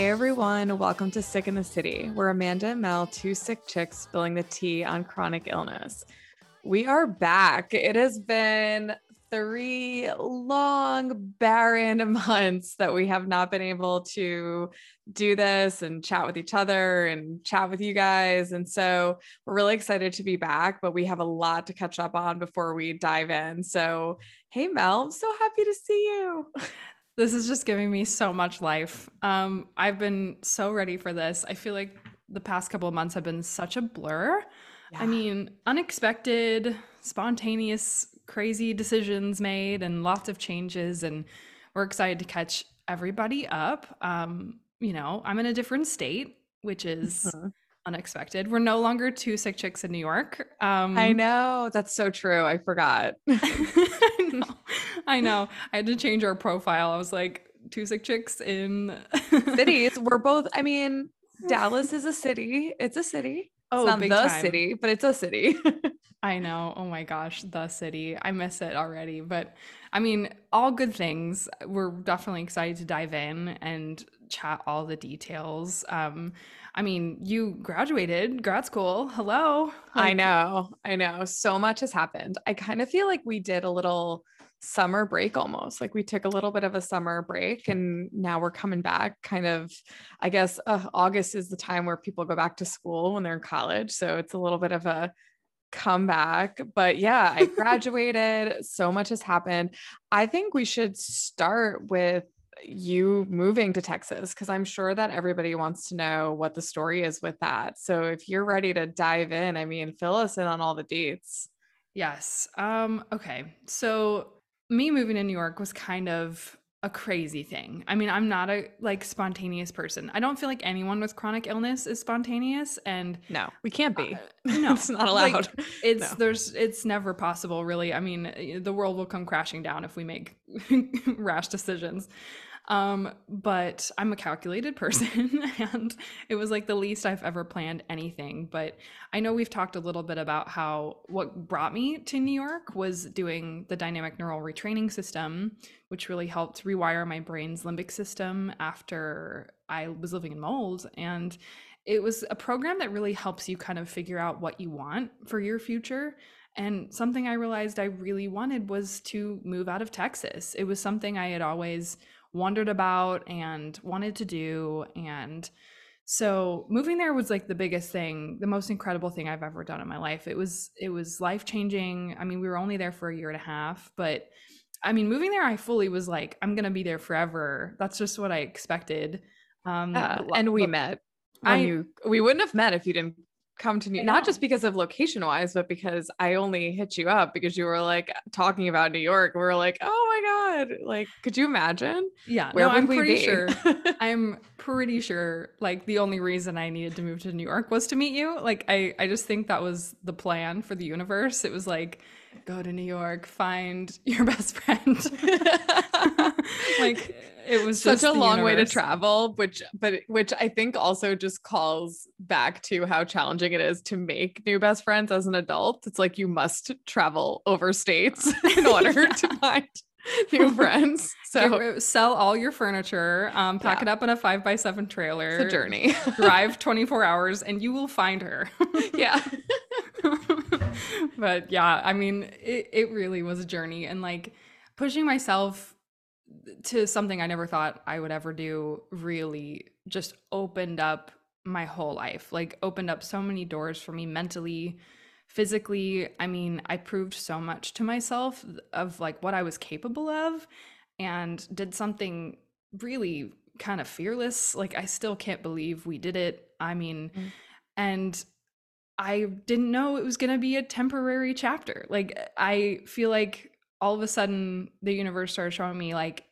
Hey everyone, welcome to Sick in the City. We're Amanda and Mel, two sick chicks spilling the tea on chronic illness. We are back. It has been three long, barren months that we have not been able to do this and chat with each other and chat with you guys. And so we're really excited to be back, but we have a lot to catch up on before we dive in. So, hey, Mel, I'm so happy to see you. This is just giving me so much life. Um, I've been so ready for this. I feel like the past couple of months have been such a blur. Yeah. I mean, unexpected, spontaneous, crazy decisions made, and lots of changes. And we're excited to catch everybody up. Um, you know, I'm in a different state, which is mm-hmm. unexpected. We're no longer two sick chicks in New York. Um, I know. That's so true. I forgot. I know. I know. I had to change our profile. I was like, two sick chicks in cities. We're both, I mean, Dallas is a city. It's a city. Oh, it's not the time. city, but it's a city. I know. Oh my gosh, the city. I miss it already. But I mean, all good things. We're definitely excited to dive in and chat all the details. Um, I mean, you graduated grad school. Hello. Like- I know. I know. So much has happened. I kind of feel like we did a little summer break almost like we took a little bit of a summer break and now we're coming back kind of i guess uh, august is the time where people go back to school when they're in college so it's a little bit of a comeback but yeah i graduated so much has happened. I think we should start with you moving to texas because i'm sure that everybody wants to know what the story is with that so if you're ready to dive in i mean fill us in on all the deets yes um okay so me moving to New York was kind of a crazy thing. I mean, I'm not a like spontaneous person. I don't feel like anyone with chronic illness is spontaneous and no, we can't be. Uh, no, it's not allowed. Like, it's no. there's it's never possible really. I mean, the world will come crashing down if we make rash decisions. Um, but I'm a calculated person and it was like the least I've ever planned anything. But I know we've talked a little bit about how what brought me to New York was doing the dynamic neural retraining system, which really helped rewire my brain's limbic system after I was living in mold. And it was a program that really helps you kind of figure out what you want for your future. And something I realized I really wanted was to move out of Texas. It was something I had always wondered about and wanted to do. And so moving there was like the biggest thing, the most incredible thing I've ever done in my life. It was it was life changing. I mean, we were only there for a year and a half, but I mean, moving there, I fully was like, I'm gonna be there forever. That's just what I expected. Um, uh, and we met. I, you, we wouldn't have met if you didn't come to New not just because of location wise, but because I only hit you up because you were like talking about New York. We are like, oh my God. Like, could you imagine? Yeah. Where no, I'm pretty be? sure. I'm pretty sure like the only reason I needed to move to New York was to meet you. Like I, I just think that was the plan for the universe. It was like, go to New York, find your best friend. like it was such a long universe. way to travel, which but which I think also just calls back to how challenging it is to make new best friends as an adult. It's like you must travel over states in order yeah. to find new friends. So sell all your furniture, um, pack yeah. it up in a five by seven trailer. It's a journey. drive 24 hours and you will find her. yeah. but yeah, I mean, it, it really was a journey and like pushing myself to something I never thought I would ever do really just opened up my whole life. Like opened up so many doors for me mentally, physically. I mean, I proved so much to myself of like what I was capable of and did something really kind of fearless. Like I still can't believe we did it. I mean, mm. and I didn't know it was going to be a temporary chapter. Like I feel like all of a sudden the universe started showing me like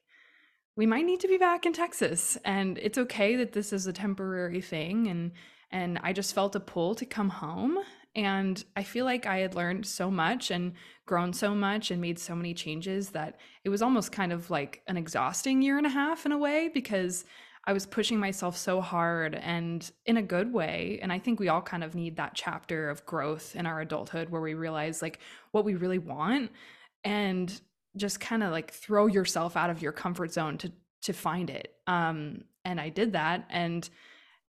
we might need to be back in Texas. And it's okay that this is a temporary thing. And and I just felt a pull to come home. And I feel like I had learned so much and grown so much and made so many changes that it was almost kind of like an exhausting year and a half in a way because I was pushing myself so hard and in a good way. And I think we all kind of need that chapter of growth in our adulthood where we realize like what we really want. And just kind of like throw yourself out of your comfort zone to to find it. Um, and I did that, and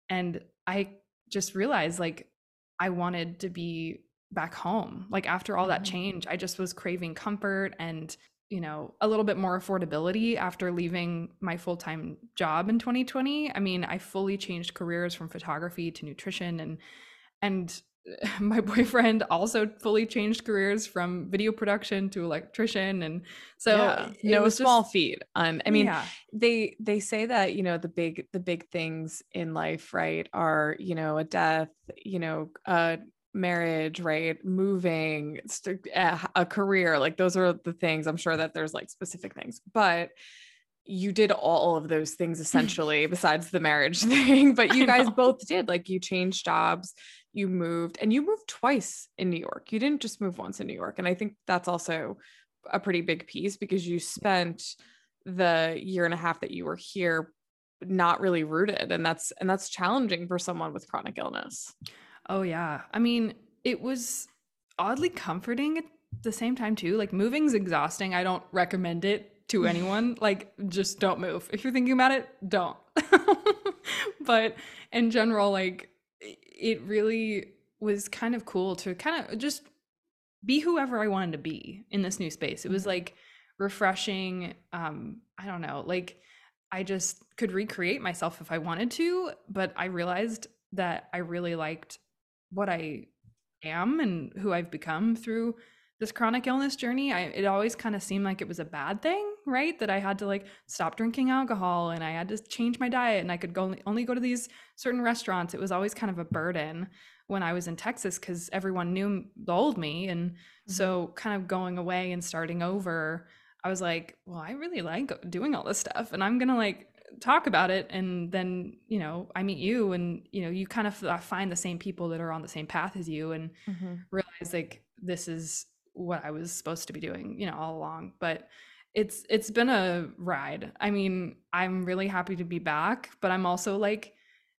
and I just realized like I wanted to be back home. Like after all that Mhm. change, I just was craving comfort and you know a little bit more affordability after leaving my full-time job in 2020 i mean i fully changed careers from photography to nutrition and and my boyfriend also fully changed careers from video production to electrician and so yeah. it no small just- feat. Um, I mean, yeah. they they say that you know the big the big things in life, right, are you know a death, you know, a marriage, right, moving, a, a career. Like those are the things. I'm sure that there's like specific things, but you did all of those things essentially besides the marriage thing but you guys both did like you changed jobs you moved and you moved twice in new york you didn't just move once in new york and i think that's also a pretty big piece because you spent the year and a half that you were here not really rooted and that's and that's challenging for someone with chronic illness Oh yeah. I mean, it was oddly comforting at the same time too. Like moving's exhausting. I don't recommend it to anyone. like just don't move. If you're thinking about it, don't. but in general, like it really was kind of cool to kind of just be whoever I wanted to be in this new space. It was like refreshing. Um, I don't know, like I just could recreate myself if I wanted to, but I realized that I really liked what I am and who I've become through this chronic illness journey. I it always kind of seemed like it was a bad thing, right? That I had to like stop drinking alcohol and I had to change my diet and I could go only, only go to these certain restaurants. It was always kind of a burden when I was in Texas cuz everyone knew the old me and so mm-hmm. kind of going away and starting over, I was like, well, I really like doing all this stuff and I'm going to like talk about it and then, you know, I meet you and you know, you kind of find the same people that are on the same path as you and mm-hmm. realize like this is what I was supposed to be doing, you know, all along. But it's it's been a ride. I mean, I'm really happy to be back, but I'm also like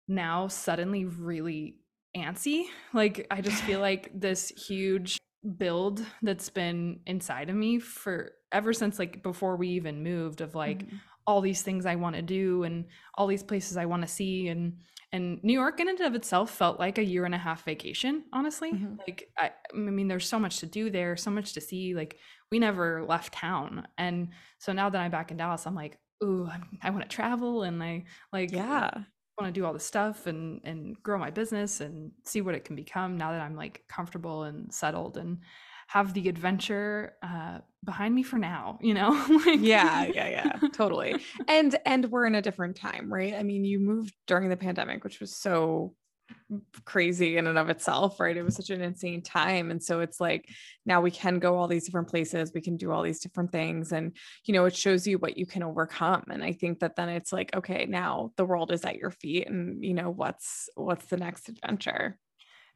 now suddenly really antsy. Like I just feel like this huge build that's been inside of me for ever since like before we even moved of like Mhm. All these things I want to do and all these places I want to see and and New York in and of itself felt like a year and a half vacation, honestly. Mhm. Like I, I mean there's so much to do there, so much to see. Like we never left town. And so now that I'm back in Dallas, I'm like, ooh, I'm, I want to travel and I like yeah want to do all this stuff and and grow my business and see what it can become now that I'm like comfortable and settled and have the adventure uh behind me for now, you know? like, yeah yeah yeah totally. And and we're in a different time right? I mean you moved during the pandemic which was so crazy in and of itself right? It was such an insane time. And so it's like now we can go all these different places we can do all these different things and you know it shows you what you can overcome. And i think that then it's like okay now the world is at your feet and you know what's what's the next adventure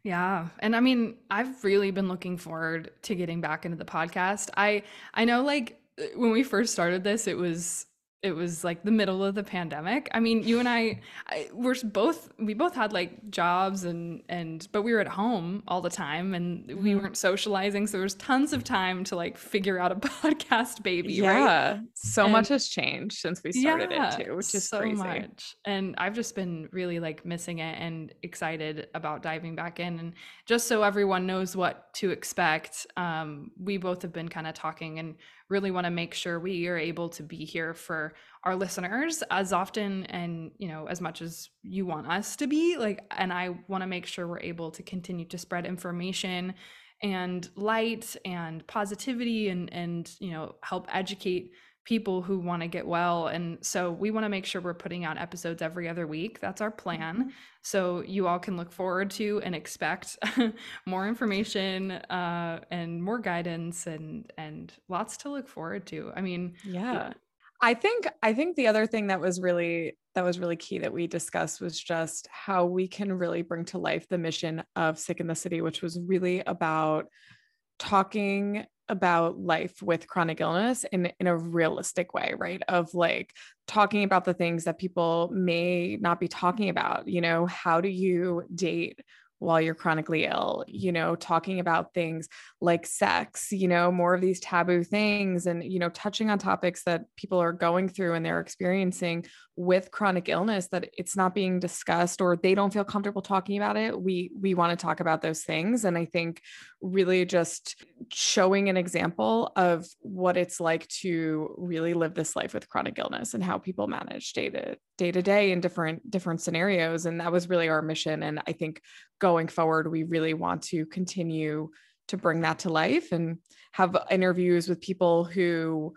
Yeah. And I mean, I've really been looking forward to getting back into the podcast. I I know like when we first started this, it was it was like the middle of the pandemic. I mean, you and I, I we're both we both had like jobs and and but we were at home all the time and we Mhm. weren't socializing, so there was tons of time to like figure out a podcast baby, right? yeah so And- much has changed since we started it too which is so crazy much. And I've just been really like missing it and excited about diving back in. And just so everyone knows what to expect, um, we both have been kind of talking and really want to make sure we are able to be here for our listeners as often and you know as much as you want us to be like and i want to make sure we're able to continue to spread information and light and positivity and and you know help educate people who want to get well and so we want to make sure we're putting out episodes every other week. That's our plan. So you all can look forward to and expect more information uh, and more guidance and and lots to look forward to. I mean yeah. i think i think the other thing that was really that was really key that we discussed was just how we can really bring to life the mission of sick in the city which was really about talking about life with chronic illness in in a realistic way right? Of like talking about the things that people may not be talking about you know how do you date while you're chronically ill, you know, talking about things like sex, you know, more of these taboo things and, you know, touching on topics that people are going through and they're experiencing with chronic illness that it's not being discussed or they don't feel comfortable talking about it. We we want to talk about those things and I think really just showing an example of what it's like to really live this life with chronic illness and how people manage day to day to day in different different scenarios and that was really our mission and I think going forward we really want to continue to bring that to life and have interviews with people who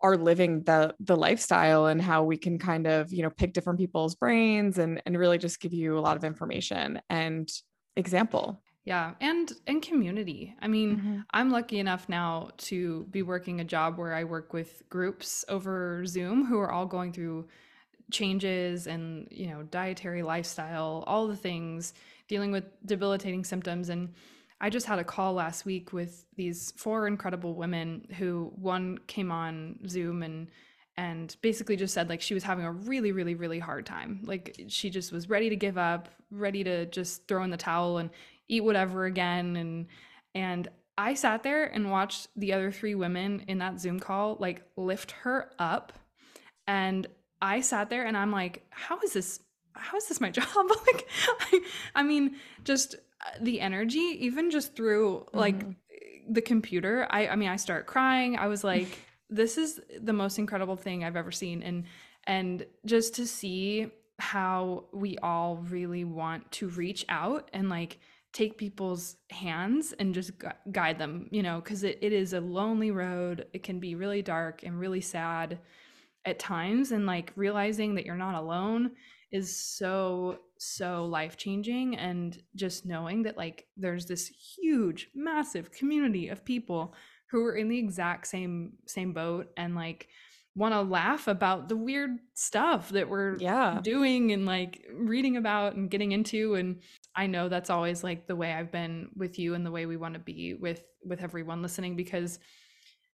are living the the lifestyle and how we can kind of you know pick different people's brains and and really just give you a lot of information and example yeah and and community i mean mm-hmm. i'm lucky enough now to be working a job where i work with groups over zoom who are all going through changes and you know dietary lifestyle all the things dealing with debilitating symptoms and I just had a call last week with these four incredible women who one came on Zoom and and basically just said like she was having a really really really hard time. Like she just was ready to give up, ready to just throw in the towel and eat whatever again. And and I sat there and watched the other three women in that Zoom call like lift her up. And I sat there and I'm like how is this how is this my job? Like I, I mean just the energy even just through like mm-hmm. the computer i i mean i start crying. I was like this is the most incredible thing i've ever seen. And and just to see how we all really want to reach out and like take people's hands and just gu- guide them you know because it, it is a lonely road. It can be really dark and really sad at times. And like realizing that you're not alone is so so life changing and just knowing that like there's this huge massive community of people who are in the exact same same boat and like want to laugh about the weird stuff that we're yeah. doing and like reading about and getting into and i know that's always like the way i've been with you and the way we want to be with with everyone listening because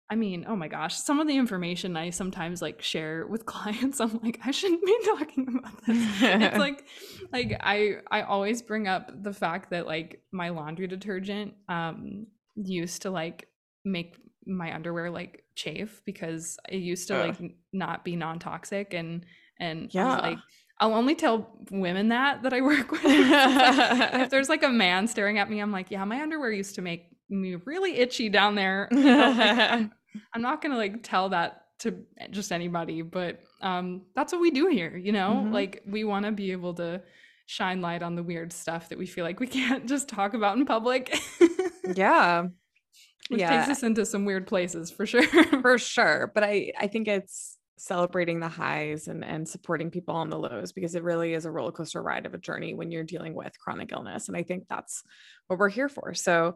I mean, oh my gosh, some of the information I sometimes like share with clients, I'm like, I shouldn't be talking about this. it's like, like I I always bring up the fact that like my laundry detergent um used to like make my underwear like chafe because it used to uh. like not be non-toxic and and yeah like I'll only tell women that that I work with. if there's like a man staring at me, I'm like, yeah, my underwear used to make me really itchy down there. like, I'm not gonna like tell that to just anybody, but um, that's what we do here. You know, mm-hmm. like we want to be able to shine light on the weird stuff that we feel like we can't just talk about in public. yeah. Which yeah. takes us into some weird places for sure. for sure. But I, I think it's celebrating the highs and, and supporting people on the lows because it really is a roller coaster ride of a journey when you're dealing with chronic illness. And I think that's what we're here for. So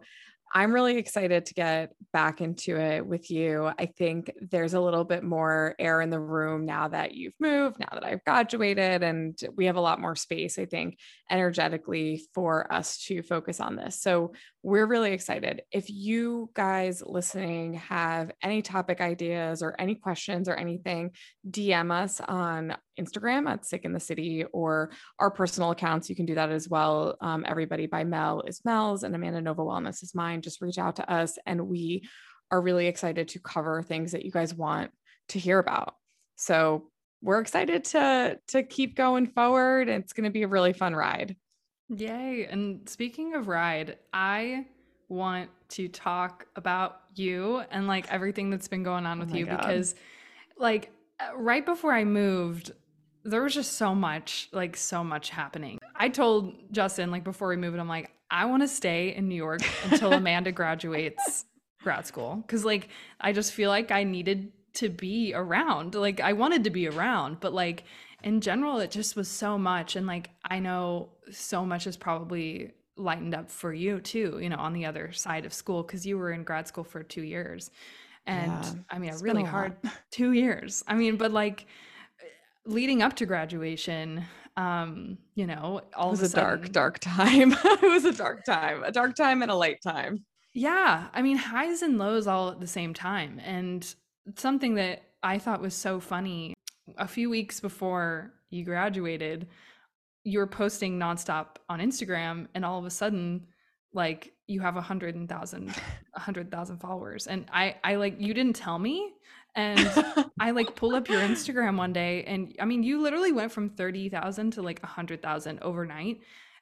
I'm really excited to get back into it with you. I think there's a little bit more air in the room now that you've moved, now that I've graduated, and we have a lot more space, I think, energetically for us to focus on this. So we're really excited. If you guys listening have any topic ideas or any questions or anything, DM us on Instagram at Sick in the City or our personal accounts. You can do that as well. Um, everybody by Mel is Mel's and Amanda Nova Wellness is mine. Just reach out to us and we are really excited to cover things that you guys want to hear about. So we're excited to to keep going forward. It's going to be a really fun ride. Yay. And speaking of ride, I want to talk about you and like everything that's been going on oh with oh you God. because like right before I moved, there was just so much, like so much happening. I told Justin like before we moved, I'm like, I want to stay in New York until Amanda graduates grad school cuz like I just feel like I needed to be around. Like I wanted to be around, but like in general it just was so much and like I know so much is probably lightened up for you too, you know, on the other side of school cuz you were in grad school for 2 years. And yeah, I mean, a really a hard 2 years. I mean, but like leading up to graduation, um, you know, all it was a, sudden, dark, dark time. it was a dark time, a dark time and a light time. Yeah. I mean, highs and lows all at the same time. And something that I thought was so funny a few weeks before you graduated, you were posting nonstop on Instagram and all of a sudden like you have a hundred thousand a hundred thousand followers and i i like you didn't tell me and i like pulled up your instagram one day and i mean you literally went from 30000 to like a 100000 overnight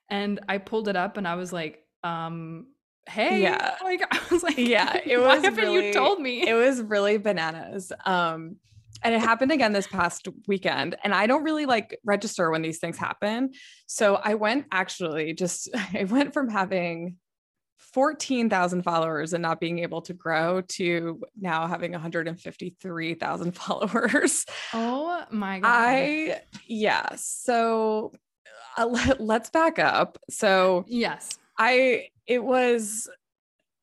and i pulled it up and i was like um hey Yeah. like i was like Yeah, it was haven't really- you told me it was really bananas. Um, and it happened again this past weekend. And I don't really like register when these things happen. So I went actually just, I went from having 14,000 followers and not being able to grow to now having 153,000 followers. oh my god I, yeah. So uh, let, let's back up. So yes I it was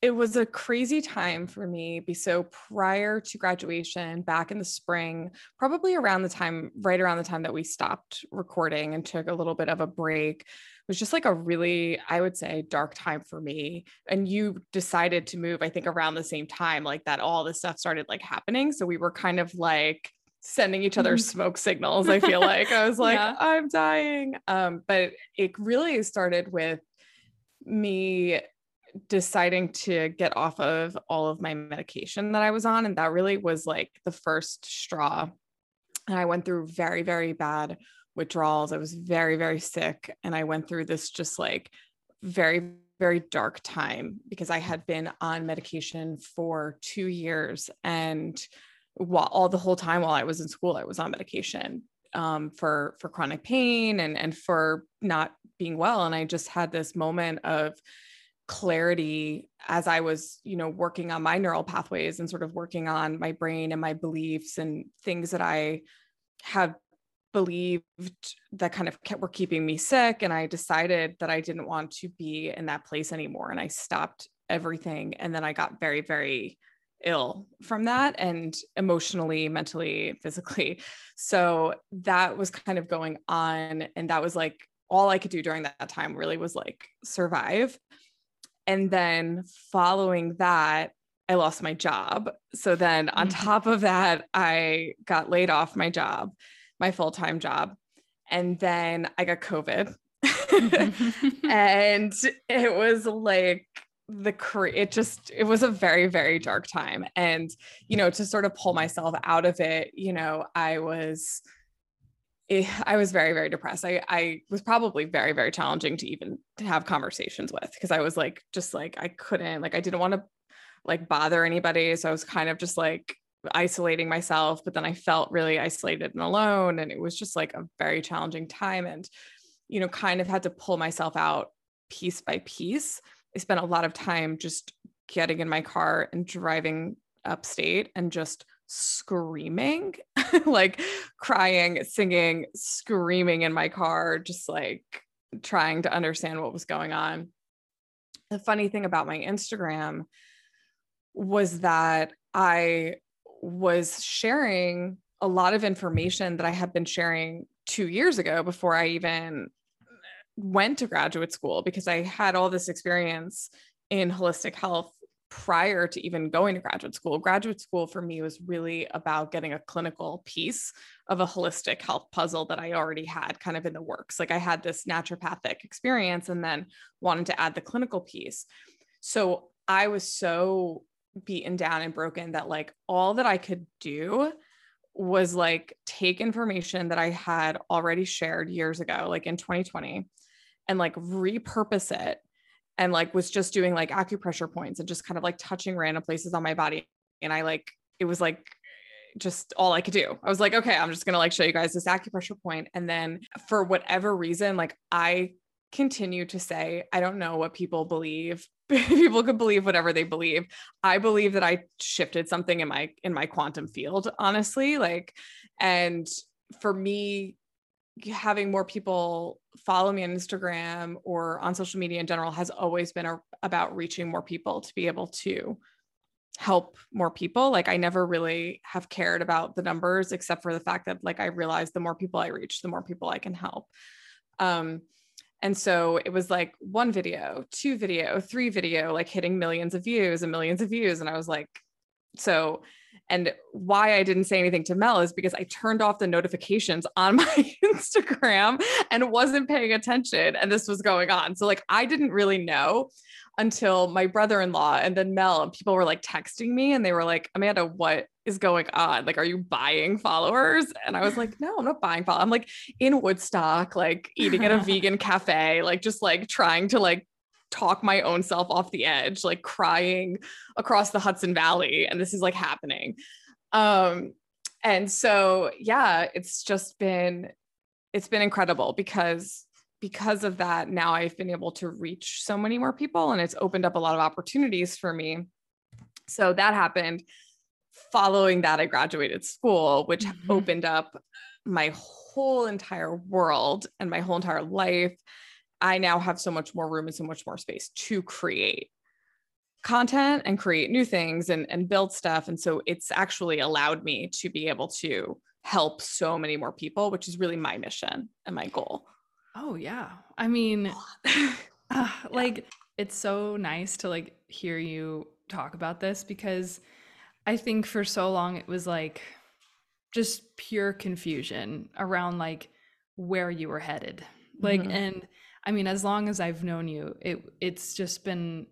it was a crazy time for me. So prior to graduation, back in the spring, probably around the time, right around the time that we stopped recording and took a little bit of a break, was just like a really, I would say, dark time for me. And you decided to move, I think, around the same time, like that all this stuff started like happening. So we were kind of like sending each other Mhm. smoke signals. I feel like I was like, Yeah. I'm dying. Um, but it really started with me deciding to get off of all of my medication that I was on. And that really was like the first straw. And I went through very, very bad withdrawals. I was very, very sick. And I went through this just like very, very dark time because I had been on medication for two years. And while all the whole time while I was in school, I was on medication um, for for chronic pain and and for not being well. And I just had this moment of clarity as I was, you know, working on my neural pathways and sort of working on my brain and my beliefs and things that I have believed that kind of kept, were keeping me sick. And I decided that I didn't want to be in that place anymore. And I stopped everything. And then I got very, very ill from that and emotionally, mentally, physically. So that was kind of going on. And that was like all I could do during that time really was like survive. And then following that, I lost my job. So then on Mhm. top of that, I got laid off my job, my full time job. And then I got COVID. and it was like the it just it was a very very dark time and you know to sort of pull myself out of it you know i was eh, i was very very depressed i i was probably very very challenging to even to have conversations with because i was like just like i couldn't like i didn't want to like bother anybody so i was kind of just like isolating myself but then i felt really isolated and alone and it was just like a very challenging time and you know kind of had to pull myself out piece by piece. I spent a lot of time just getting in my car and driving upstate and just screaming like crying singing screaming in my car just like trying to understand what was going on. The funny thing about my instagram was that i was sharing a lot of information that I had been sharing two years ago before I even went to graduate school because I had all this experience in holistic health prior to even going to graduate school. Graduate school for me was really about getting a clinical piece of a holistic health puzzle that I already had kind of in the works. Like I had this naturopathic experience and then wanted to add the clinical piece. So I was so beaten down and broken that like all that I could do was like take information that I had already shared years ago, like in 2020, and like repurpose it and like was just doing like acupressure points and just kind of like touching random places on my body. And I like, it was like just all I could do. I was like, okay, I'm just to like show you guys this acupressure point. And then for whatever reason, like I continue to say, I don't know what people believe. people could believe whatever they believe. I believe that I shifted something in my in my quantum field, honestly. Like, and for me, having more people follow me on Instagram or on social media in general has always been a, about reaching more people to be able to help more people. Like I never really have cared about the numbers except for the fact that like I realized the more people I reach, the more people I can help. Um and so it was like one video, two video, three video, like hitting millions of views and millions of views. And I was like, so and why I didn't say anything to Mel is because I turned off the notifications on my Instagram and wasn't paying attention. And this was going on. So, like, I didn't really know until my brother in law and then Mel, and people were like texting me and they were like, Amanda, what is going on? Like, are you buying followers? And I was like, no, I'm not buying followers. I'm like in Woodstock, like eating at a vegan cafe, like just like trying to like talk my own self off the edge, like crying across the Hudson Valley. And this is like happening. Um, and so yeah, it's just been it's been incredible because because of that, now I've been able to reach so many more people and it's opened up a lot of opportunities for me. So that happened. Following that, I graduated school, which mm-hmm. opened up my whole entire world and my whole entire life. I now have so much more room and so much more space to create content and create new things and, and build stuff. And so it's actually allowed me to be able to help so many more people, which is really my mission and my goal. Oh yeah. I mean, uh, like it's so nice to like hear you talk about this because I think for so long it was like just pure confusion around like where you were headed. Like mm-hmm. and I mean as long as I've known you, it it's just been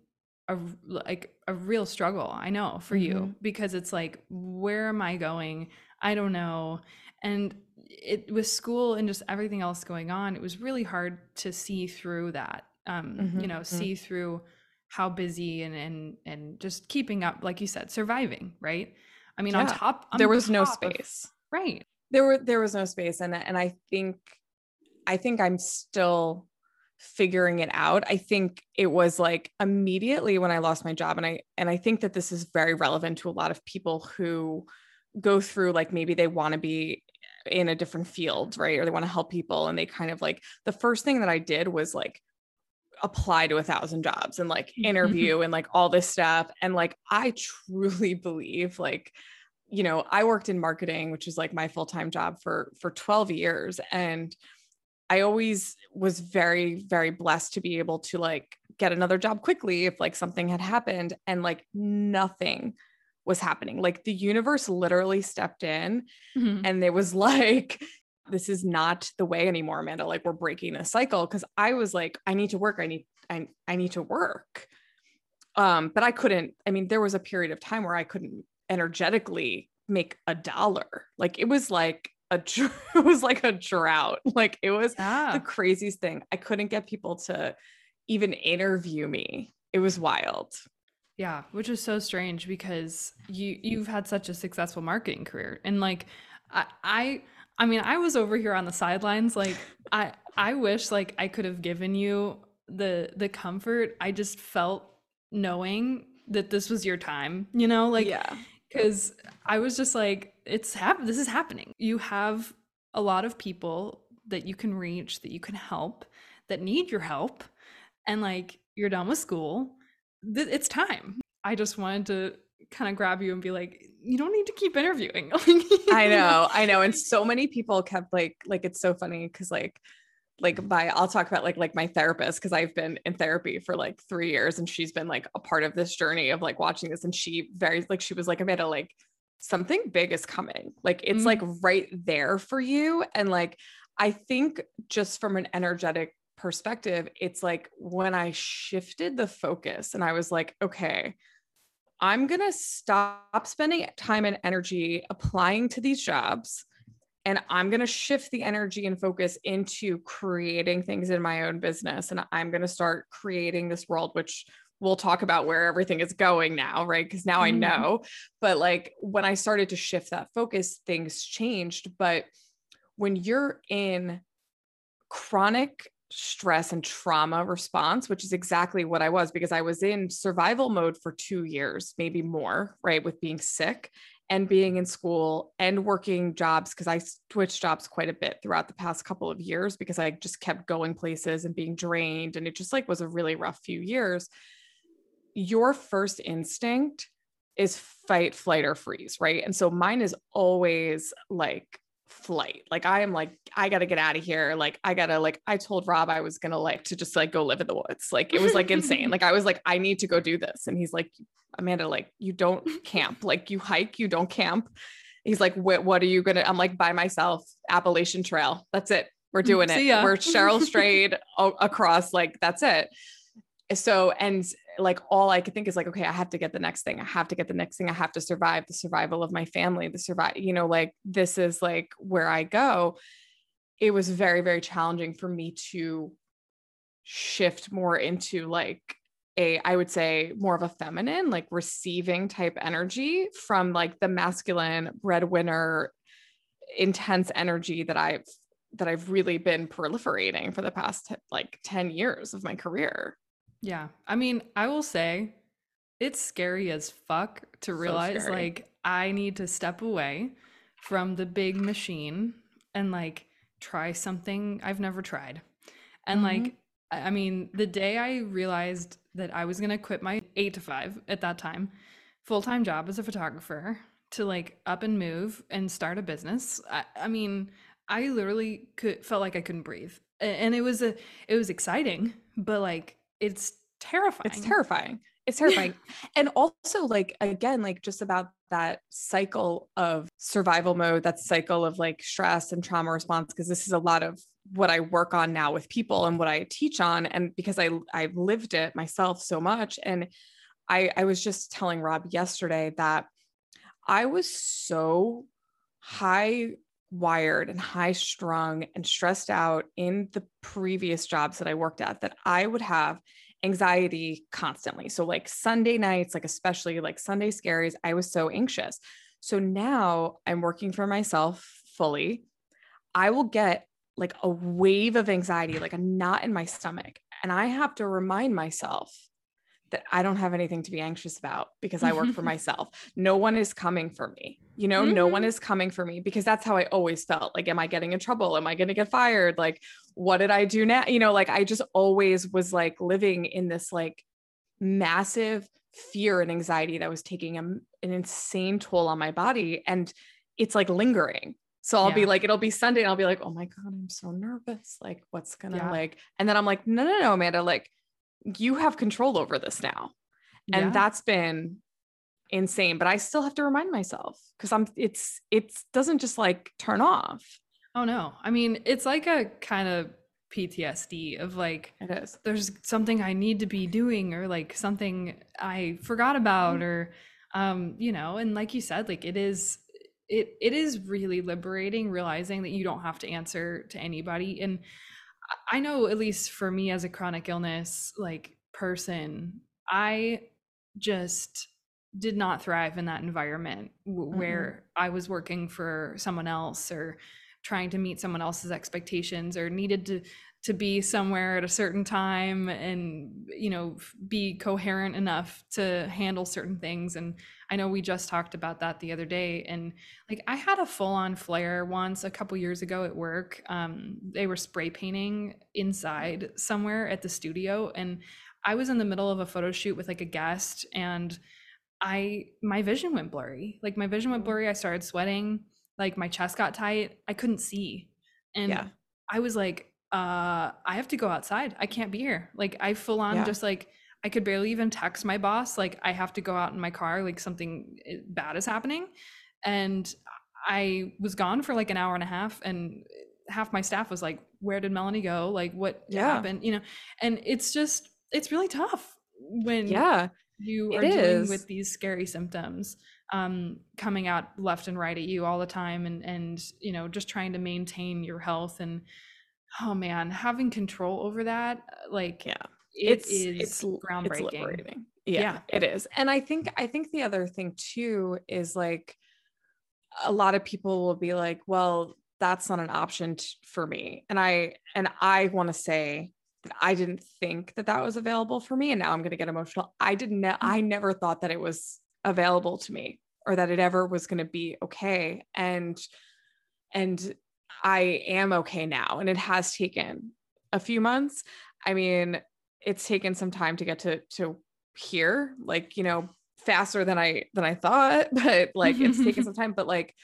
a like a real struggle, I know, for mm-hmm. you because it's like where am I going? I don't know. And it with school and just everything else going on, it was really hard to see through that. Um, mm-hmm, you know, mm-hmm. see through how busy and and and just keeping up, like you said, surviving, right? I mean, yeah. on top, on there was no space, of, right? There were there was no space, and and I think, I think I'm still figuring it out. I think it was like immediately when I lost my job, and I and I think that this is very relevant to a lot of people who go through like maybe they want to be in a different field, right? Or they want to help people. And they kind of like the first thing that I did was like apply to a thousand jobs and like mm-hmm. interview and like all this stuff. And like I truly believe like, you know, I worked in marketing, which is like my full-time job for for 12 years. And I always was very, very blessed to be able to like get another job quickly if like something had happened and like nothing was happening. Like the universe literally stepped in mm-hmm. and it was like, this is not the way anymore, Amanda. Like we're breaking a cycle. Cause I was like, I need to work. I need, I, I need to work. Um, but I couldn't, I mean, there was a period of time where I couldn't energetically make a dollar. Like it was like a, it was like a drought. Like it was yeah. the craziest thing. I couldn't get people to even interview me. It was wild. Yeah, which is so strange because you you've had such a successful marketing career and like I I I mean I was over here on the sidelines like I I wish like I could have given you the the comfort I just felt knowing that this was your time, you know? Like yeah. Cuz I was just like it's hap- this is happening. You have a lot of people that you can reach, that you can help, that need your help and like you're done with school th- it's time. I just wanted to kind of grab you and be like, you don't need to keep interviewing. I know, I know. And so many people kept like, like it's so funny because like, like by I'll talk about like like my therapist because I've been in therapy for like three years and she's been like a part of this journey of like watching this and she very like she was like Amanda like something big is coming like it's mm-hmm. like right there for you and like I think just from an energetic perspective, it's like when I shifted the focus and I was like, okay, I'm going to stop spending time and energy applying to these jobs. And I'm going to shift the energy and focus into creating things in my own business. And I'm going to start creating this world, which we'll talk about where everything is going now, right? Because now mm-hmm. I know. But like when I started to shift that focus, things changed. But when you're in chronic stress and trauma response, which is exactly what I was because I was in survival mode for two years, maybe more, right? With being sick and being in school and working jobs because I switched jobs quite a bit throughout the past couple of years because I just kept going places and being drained. And it just like was a really rough few years. Your first instinct is fight, flight, or freeze, right? And so mine is always like flight. Like I am like, I gotta get out of here. Like I gotta like I told Rob I was gonna like to just like go live in the woods. Like it was like insane. Like I was like, I need to go do this. And he's like, Amanda, like you don't camp. Like you hike, you don't camp. He's like, what, what are you gonna? I'm like by myself, Appalachian Trail. That's it. We're doing mm, it. We're Cheryl Strayed across. Like that's it. So and like all I could think is like, okay, I have to get the next thing. I have to get the next thing. I have to survive the survival of my family, the survive, you know, like this is like where I go. It was very, very challenging for me to shift more into like a, I would say more of a feminine, like receiving type energy from like the masculine breadwinner, intense energy that I've that I've really been proliferating for the past like 10 years of my career. Yeah. I mean, I will say it's scary as fuck to realize so like I need to step away from the big machine and like try something I've never tried. And mm-hmm. like I mean, the day I realized that I was going to quit my 8 to 5 at that time full-time job as a photographer to like up and move and start a business. I, I mean, I literally could felt like I couldn't breathe. And it was a it was exciting, but like it's terrifying. It's terrifying. It's terrifying. and also like again like just about that cycle of survival mode, that cycle of like stress and trauma response because this is a lot of what I work on now with people and what I teach on and because I I've lived it myself so much and I I was just telling Rob yesterday that I was so high wired and high strung and stressed out in the previous jobs that I worked at that I would have anxiety constantly. So, like Sunday nights, like especially like Sunday scaries, I was so anxious. So now I'm working for myself fully. I will get like a wave of anxiety, like a knot in my stomach. And I have to remind myself that I don't have anything to be anxious about because I work for myself. No one is coming for me. You know, mm-hmm. no one mm-hmm. is coming for me because that's how I always felt. Like, am I getting in trouble? Am I going to get fired? Like, what did I do now? You know, like I just always was like living in this like massive fear and anxiety that was taking a, an insane toll on my body. And it's like lingering. So I'll yeah. be like, it'll be Sunday and I'll be like, oh my God, I'm so nervous. Like, what's gonna yeah. like, and then I'm like, no, no, no, Amanda, like, you have control over this now. And yeah. that's been insane. But I still have to remind myself because I'm it's it doesn't just like turn off. Oh no. I mean, it's like a kind of PTSD of like it is. There's something I need to be doing or like something I forgot about mm-hmm. or um, you know, and like you said, like it is it it is really liberating realizing that you don't have to answer to anybody and I know at least for me as a chronic illness like person, I just did not thrive in that environment w- mm-hmm. where I was working for someone else or trying to meet someone else's expectations or needed to to be somewhere at a certain time and you know be coherent enough to handle certain things and i know we just talked about that the other day and like i had a full-on flare once a couple years ago at work um, they were spray painting inside somewhere at the studio and i was in the middle of a photo shoot with like a guest and i my vision went blurry like my vision went mm. blurry i started sweating like my chest got tight i couldn't see and yeah. i was like uh i have to go outside i can't be here like i full on yeah. just like i could barely even text my boss like i have to go out in my car like something eh, bad is happening. And i was gone for like an hour and a half and half my staff was like where did melanie go? Like what yeah. happened? You know? And it's just it's really tough when yeah. you are dealing with these scary symptoms um, coming out left and right at you all the time and and you know just trying to maintain your health and oh man, having control over that, like yeah, it's is it's groundbreaking. It's yeah, yeah, it is. And I think I think the other thing too is like a lot of people will be like, well, that's not an option t- for me. And I and I want to say that I didn't think that that was available for me and now I'm going to get emotional. I didn't ne- I mm-hmm. never thought that it was available to me or that it ever was going to be okay and and I am okay now. And it has taken a few months. I mean, it's taken some time to get to to here, like, you know, faster than I than I thought, but like it's taken some time. But like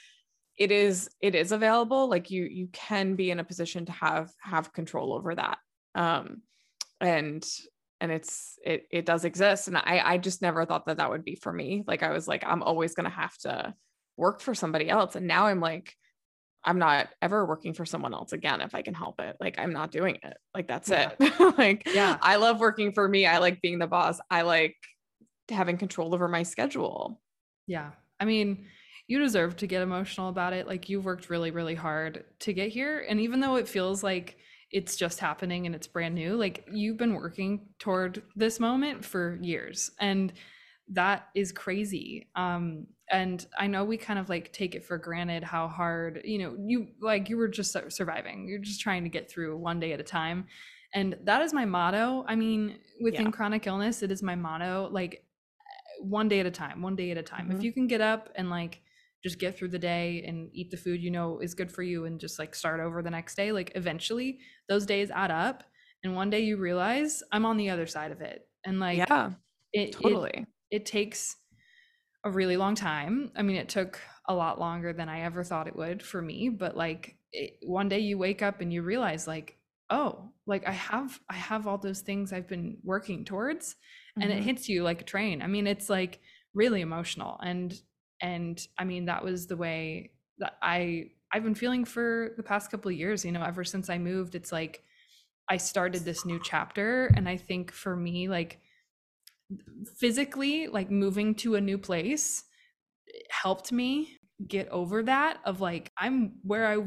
it is it is available. Like you you can be in a position to have have control over that. Um and and it's it it does exist. And i i just never thought that that would be for me. Like i was like i'm always going to have to work for somebody else. And now i'm like i'm not ever working for someone else again if i can help it like i'm not doing it like that's yeah. it like yeah i love working for me i like being the boss i like having control over my schedule yeah i mean you deserve to get emotional about it. Like you've worked really, really hard to get here. And even though it feels like it's just happening and it's brand new, like you've been working toward this moment for years. And that is crazy. Um, and I know we kind of like take it for granted how hard, you know, you like you were just surviving. You're just trying to get through one day at a time. And that is my motto. I mean, within yeah. chronic illness, it is my motto like one day at a time, one day at a time. Mm-hmm. If you can get up and like just get through the day and eat the food you know is good for you and just like start over the next day like eventually those days add up and one day you realize i'm on the other side of it and like yeah it totally it, it takes a really long time i mean it took a lot longer than i ever thought it would for me but like it, one day you wake up and you realize like oh like i have i have all those things i've been working towards mm-hmm. and it mm-hmm. hits you like a train i mean it's like really emotional and and i mean that was the way that i i've been feeling for the past couple of years you know ever since i moved it's like i started this new chapter and i think for me like physically like moving to a new place helped me get over that of like i'm where i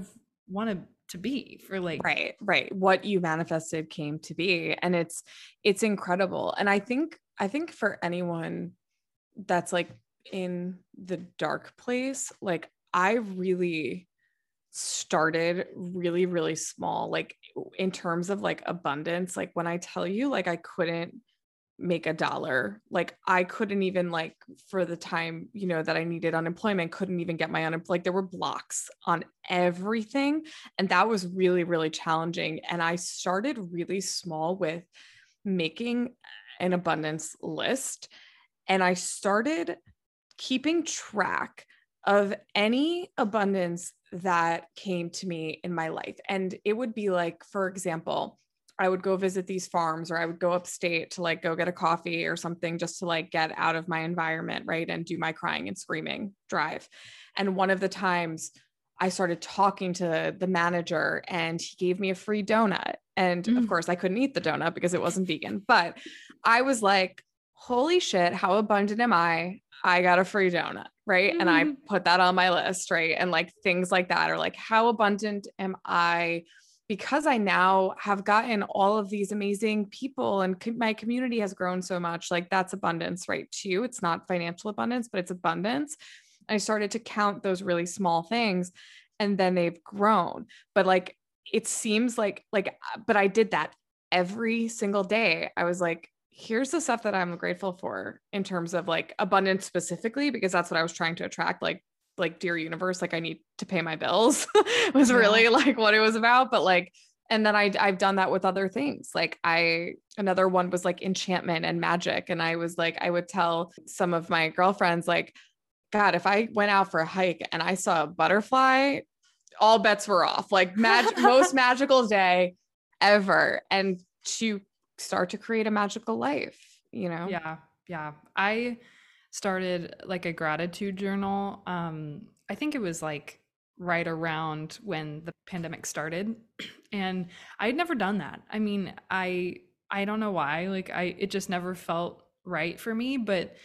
want to be for like right right what you manifested came to be and it's it's incredible and i think i think for anyone that's like in the dark place, like I really started really really small like in terms of like abundance like when i tell you like i couldn't make a dollar like i couldn't even like for the time you know that i needed unemployment couldn't even get my unemployment like there were blocks on everything and that was really really challenging and i started really small with making an abundance list and i started keeping track of any abundance that came to me in my life. And it would be like, for example, I would go visit these farms or I would go upstate to like go get a coffee or something just to like get out of my environment, right? And do my crying and screaming drive. And one of the times I started talking to the manager and he gave me a free donut. And mm. of course, I couldn't eat the donut because it wasn't vegan, but I was like, holy shit, how abundant am I? I got a free donut, right? And I mm-hmm. put that on my list, right? And like things like that are like, how abundant am I? Because I now have gotten all of these amazing people and co- my community has grown so much, like that's abundance, right? Too. It's not financial abundance, but it's abundance. I started to count those really small things and then they've grown. But like, it seems like, like, uh, but I did that every single day. I was like, here's the stuff that I'm grateful for in terms of like abundance specifically, because that's what I was trying to attract. Like, like dear universe, like I need to pay my bills was yeah. really like what it was about. But like, and then I I've done that with other things. Like I another one was like enchantment and magic. And I was like, I would tell some of my girlfriends, like, God, if I went out for a hike and I saw a butterfly, all bets were off. Like mag- most magical day ever. And to start to create a magical life, you know? Yeah. Yeah. I started like a gratitude journal. Um, I think it was like right around when the pandemic started. And I had never done that. I mean, I I don't know why. Like I it just never felt right for me. But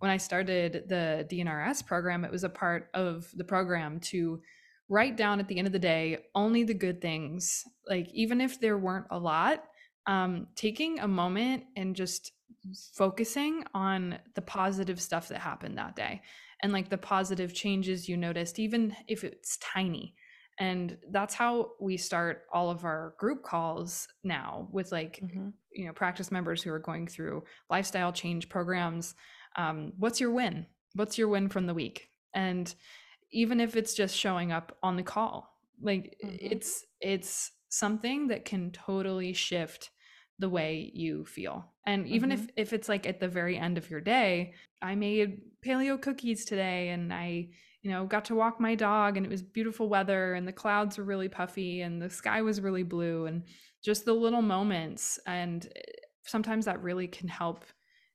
when I started the DNRS program, it was a part of the program to write down at the end of the day only the good things. Like even if there weren't a lot, um, taking a moment and just focusing on the positive stuff that happened that day and like the positive changes you noticed, even if it's tiny. And that's how we start all of our group calls now with like, mm-hmm. you know, practice members who are going through lifestyle change programs. Um, what's your win? What's your win from the week? And even if it's just showing up on the call, like mm-hmm. it's, it's something that can totally shift the way you feel. And even mm-hmm. if if it's like at the very end of your day, I made paleo cookies today and I you know, got to walk my dog and it was beautiful weather and the clouds were really puffy and the sky was really blue and just the little moments and eh, sometimes that really can help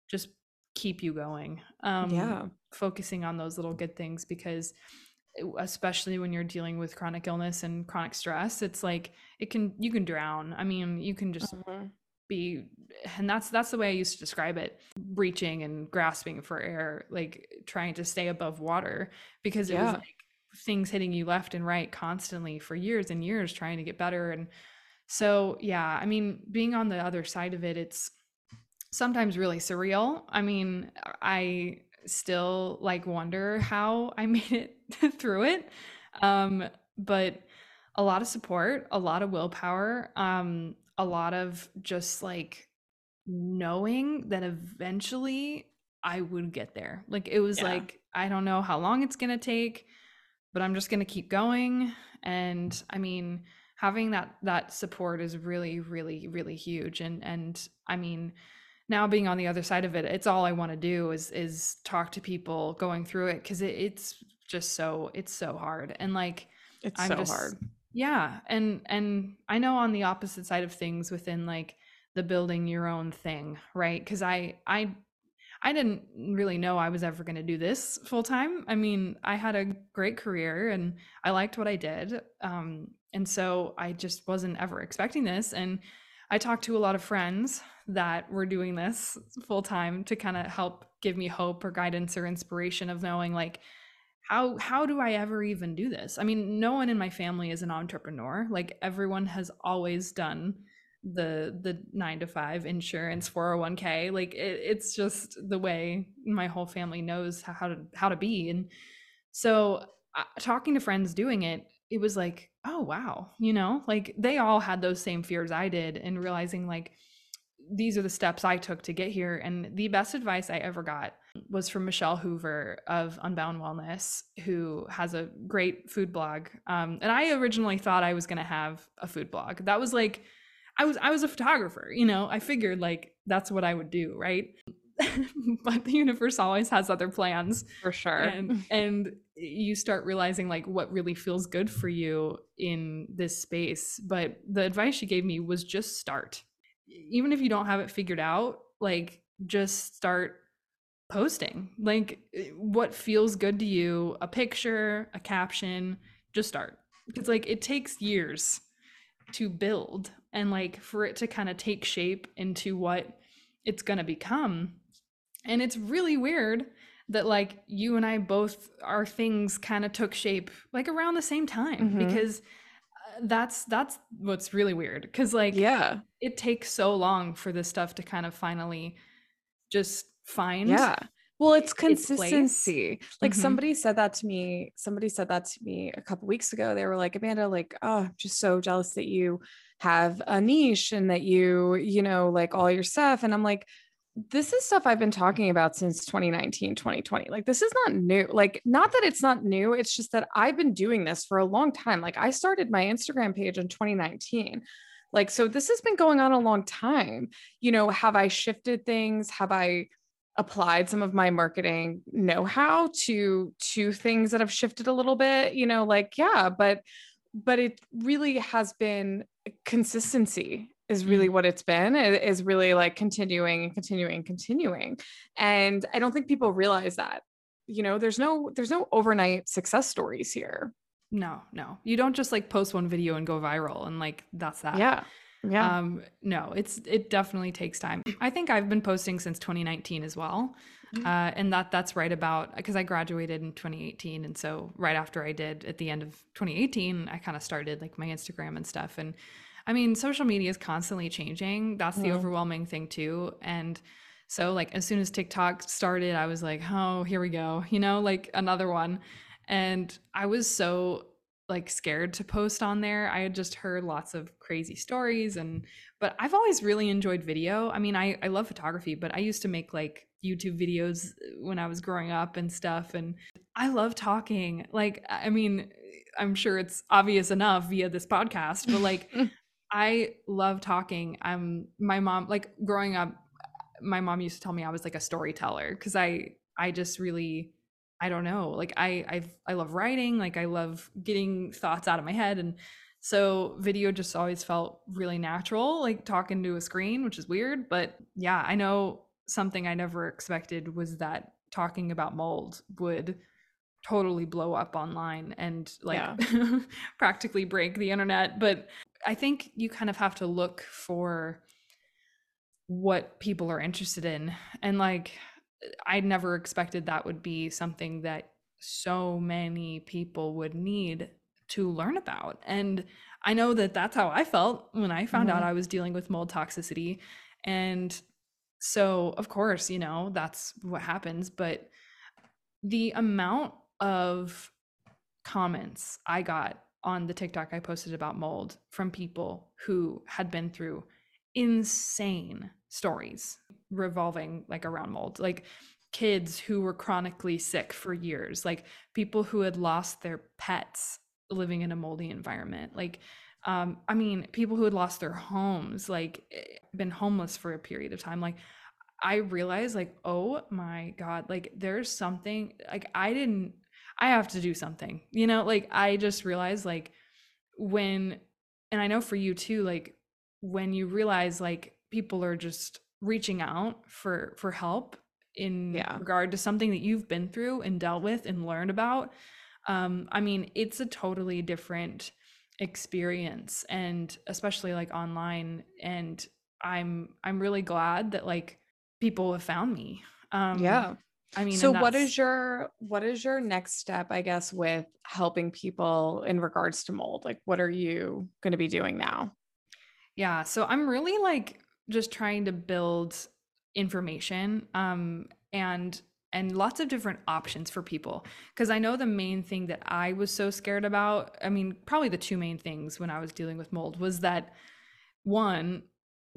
just keep you going. Um yeah. focusing on those little good things because eh, especially when you're dealing with chronic illness and chronic stress, it's like it can you can drown. I mean, you can just mm-hmm be and that's that's the way i used to describe it reaching and grasping for air like trying to stay above water because it yeah. was like things hitting you left and right constantly for years and years trying to get better. And so yeah i mean being on the other side of it it's sometimes really surreal. I mean i still like wonder how i made it through it. Um but a lot of support a lot of willpower. Um a lot of just like knowing that eventually I would get there. Like it was yeah. like I don't know how long it's going to take, but I'm just going to keep going and I mean having that that support is really really really huge and and I mean now being on the other side of it it's all I want to do is is talk to people going through it cuz it, it's just so it's so hard and like it's I'm so just, hard yeah and and i know on the opposite side of things within like the building your own thing right? Because i i i didn't really know i was ever going to do this full time i mean i had a great career and i liked what i did um and so i just wasn't ever expecting this and i talked to a lot of friends that were doing this full time to kind of help give me hope or guidance or inspiration of knowing like how how do i ever even do this? I mean no one in my family is an entrepreneur. Like everyone has always done the the 9 to 5 insurance 401k like it, it's just the way my whole family knows how to how to be. And so uh, talking to friends doing it it was like oh wow you know? Like they all had those same fears i did and realizing like these are the steps i took to get here. And the best advice i ever got was from Michelle Hoover of Unbound Wellness, who has a great food blog. Um, and I originally thought I was going to have a food blog. That was like, I was I was a photographer, you know. I figured like that's what I would do, right? but the universe always has other plans, for sure. And and you start realizing like what really feels good for you in this space. But the advice she gave me was just start. Even if you don't have it figured out, like just start posting. Like eh, what feels good to you a picture a caption just start. Because like it takes years to build and like for it to kind of take shape into what it's going to become. And it's really weird that like you and I both our things kind of took shape like around the same time mm-hmm. because uh, that's that's what's really weird. Cuz like yeah. it takes so long for this stuff to kind of finally just find yeah well it's consistency its like mm-hmm. somebody said that to me somebody said that to me a couple weeks ago they were like amanda like oh i'm just so jealous that you have a niche and that you you know like all your stuff and i'm like this is stuff I've been talking about since 2019, 2020. Like, this is not new. Like, not that it's not new, it's just that I've been doing this for a long time. Like, I started my Instagram page in 2019. Like, so this has been going on a long time. You know, have I shifted things? Have I applied some of my marketing know-how to to things that have shifted a little bit you know like yeah but but it really has been consistency is really mm. what it's been it is really like continuing and continuing and continuing. And i don't think people realize that you know there's no there's no overnight success stories here. No no. You don't just like post one video and go viral and like that's that. Yeah yeah. Um, no, it's it definitely takes time. I think I've been posting since 2019 as well. Mm-hmm. Uh, and that that's right about because I graduated in 2018, and so right after I did at the end of 2018, I kind of started like my Instagram and stuff. And I mean, social media is constantly changing. That's the overwhelming thing too. And so like as soon as TikTok started, I was like, oh, here we go, you know, like another one. And I was so like scared to post on there. I had just heard lots of crazy stories and but I've always really enjoyed video. I mean, I I love photography, but I used to make like YouTube videos when I was growing up and stuff and I love talking. Like I mean, I'm sure it's obvious enough via this podcast, but like mm. I love talking. I'm my mom like growing up my mom used to tell me I was like a storyteller cuz I I just really I don't know. Like I I I love writing, like I love getting thoughts out of my head and so video just always felt really natural, like talking to a screen, which is weird, but yeah, I know something I never expected was that talking about mold would totally blow up online and like yeah. practically break the internet, but I think you kind of have to look for what people are interested in and like I never expected that would be something that so many people would need to learn about. And I know that that's how I felt when I found mm-hmm. out I was dealing with mold toxicity. And so, of course, you know, that's what happens. But the amount of comments I got on the TikTok I posted about mold from people who had been through insane stories revolving like around mold. Like kids who were chronically sick for years like people who had lost their pets living in a moldy environment. Like um i mean people who had lost their homes like eh, been homeless for a period of time. Like i realized like oh my god like there's something like i didn't i have to do something you know? Like i just realized like when and i know for you too like when you realize like people are just reaching out for for help in yeah. regard to something that you've been through and dealt with and learned about um i mean it's a totally different experience and especially like online and i'm i'm really glad that like people have found me um yeah I mean, so what is your what is your next step, I guess, with helping people in regards to mold? Like, what are you going to be doing now? Yeah, so I'm really like just trying to build information um, and and lots of different options for people. Because i know the main thing that i was so scared about i mean probably the two main things when i was dealing with mold was that one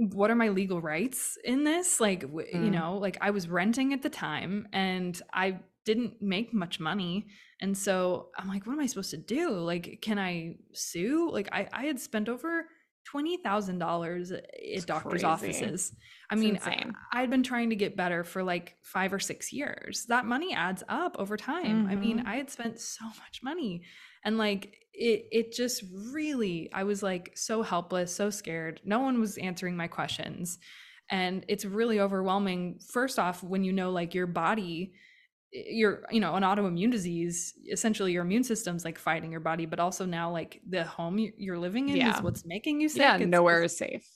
what are my legal rights in this? Like mm. you know like i was renting at the time and i didn't make much money and so i'm like what am i supposed to do? Like can i sue? Like i i had spent over twenty thousand dollars at doctors' crazy. offices. I it's mean, insane. I, had been trying to get better for like five or six years. That money adds up over time. Mm-hmm. I mean, mm-hmm. I had spent so much money, and like it, it just really, I was like so helpless, so scared. No one was answering my questions, and it's really overwhelming. First off, when you know like your body you're you know an autoimmune disease essentially your immune system's like fighting your body but also now like the home you're living in yeah. is what's making you sick. Yeah it's, nowhere is safe.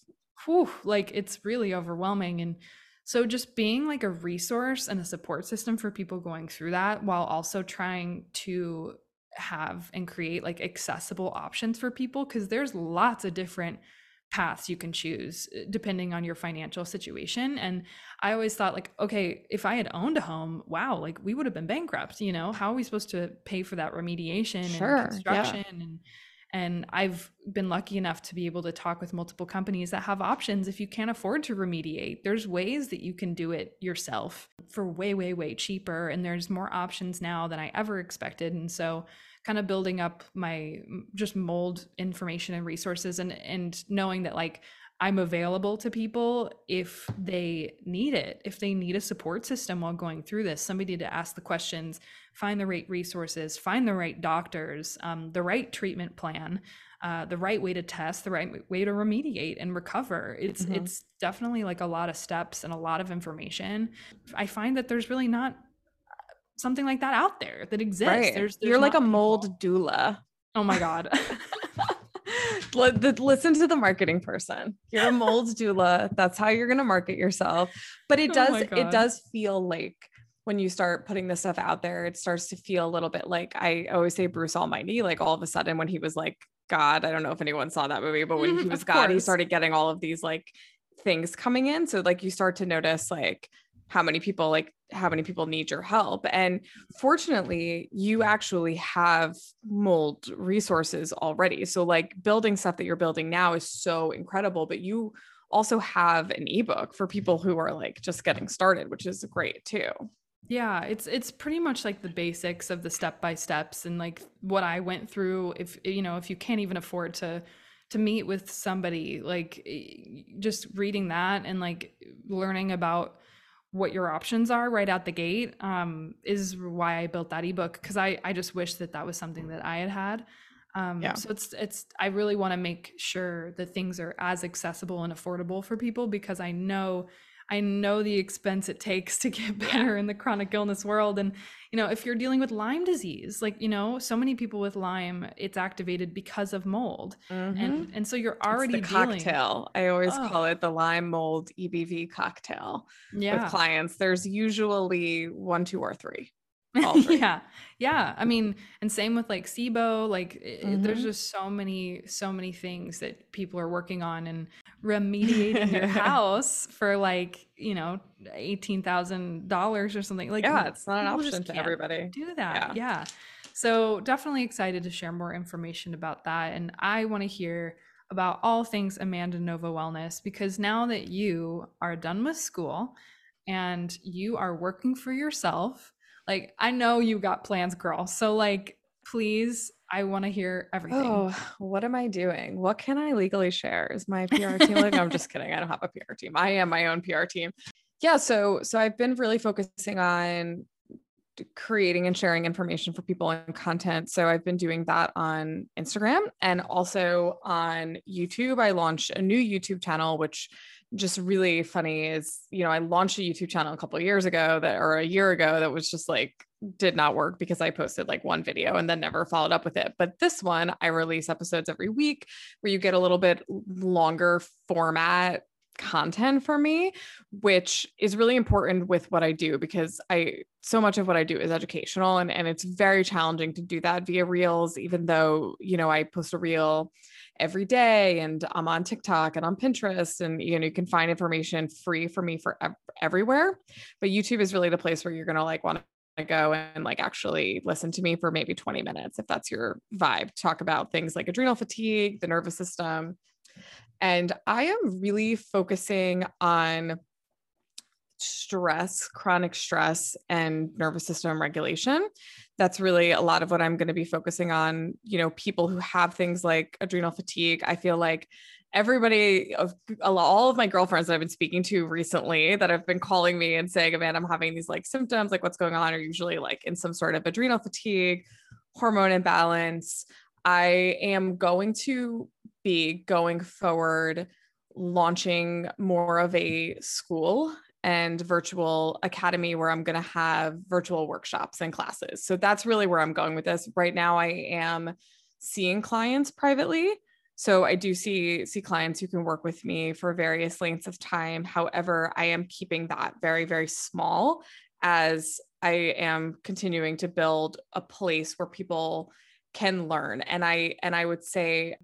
Whew, like it's really overwhelming. And so just being like a resource and a support system for people going through that while also trying to have and create like accessible options for people because there's lots of different paths you can choose uh, depending on your financial situation and i always thought like okay if i had owned a home wow like we would have been bankrupt you know how are we supposed to pay for that remediation sure, and construction yeah. and and I've been lucky enough to be able to talk with multiple companies that have options if you can't afford to remediate. There's ways that you can do it yourself for way, way, way cheaper. And there's more options now than I ever expected. And so kind of building up my just mold information and resources and and knowing that like I'm available to people if they need it, if they need a support system while going through this, somebody to ask the questions, find the right resources, find the right doctors, um, the right treatment plan, uh, the right way to test, the right way to remediate and recover. It's mm-hmm. it's definitely like a lot of steps and a lot of information. I find that there's really not something like that out there that exists. Right. There's, there's you're like a mold people. doula. Oh my god. listen to the marketing person. You're a mold doula. That's how you're going to market yourself. But it oh does oh it does feel like when you start putting this stuff out there, it starts to feel a little bit like I always say Bruce Almighty. Like all of a sudden, when he was like God, I don't know if anyone saw that movie, but when he was God, he started getting all of these like things coming in. So like you start to notice like how many people like how many people need your help. And fortunately you actually have mold resources already. So like building stuff that you're building now is so incredible but you also have an ebook for people who are like just getting started which is great too. Yeah it's it's pretty much like the basics of the step by steps and like what i went through. If you know if you can't even afford to to meet with somebody like just reading that and like learning about what your options are right out the gate um, is why I built that ebook because I I just wish that that was something that I had had. Um, yeah. So it's it's I really want to make sure that things are as accessible and affordable for people because I know I know the expense it takes to get better in the chronic illness world. And, you know, if you're dealing with Lyme disease, like, you know, so many people with Lyme, it's activated because of mold. Mm-hmm. And and so you're already it's the dealing... cocktail. I always oh. call it the Lyme mold EBV cocktail. Yeah. With clients, there's usually one, two, or three. yeah. Yeah. I mean and same with like sibo like mm-hmm. there's just so many so many things that people are working on and remediating your house for like you know $18000 or something. Like yeah it's not an option to everybody. do that. Yeah. yeah. So definitely excited to share more information about that and i want to hear about all things amanda nova wellness because now that you are done with school and you are working for yourself like, I know you got plans, girl. So, like, please, I want to hear everything. Oh, what am I doing? What can I legally share? Is my PR team like, I'm just kidding. I don't have a PR team. I am my own PR team. Yeah. So, so I've been really focusing on creating and sharing information for people and content. So I've been doing that on Instagram and also on YouTube. I launched a new YouTube channel, which just really funny is, you know, I launched a YouTube channel a couple years ago that, or a year ago, that was just like, did not work because I posted like one video and then never followed up with it. But this one, I release episodes every week where you get a little bit longer format content for me, which is really important with what I do because I so much of what I do is educational and, and it's very challenging to do that via reels, even though, you know, I post a reel every day and I'm on TikTok and on Pinterest and you know you can find information free for me for ev- everywhere. But YouTube is really the place where you're to like want to go and like actually listen to me for maybe 20 minutes if that's your vibe. Talk about things like adrenal fatigue the nervous system and I am really focusing on stress, chronic stress, and nervous system regulation. That's really a lot of what I'm going to be focusing on. You know, people who have things like adrenal fatigue. I feel like everybody of all of my girlfriends that I've been speaking to recently that have been calling me and saying, man, I'm having these like symptoms, like what's going on, are usually like in some sort of adrenal fatigue, hormone imbalance. I am going to be going forward launching more of a school and virtual academy where I'm going to have virtual workshops and classes. So that's really where I'm going with this. Right now I am seeing clients privately. So I do see see clients who can work with me for various lengths of time. However, I am keeping that very very small as I am continuing to build a place where people can learn. And I and I would say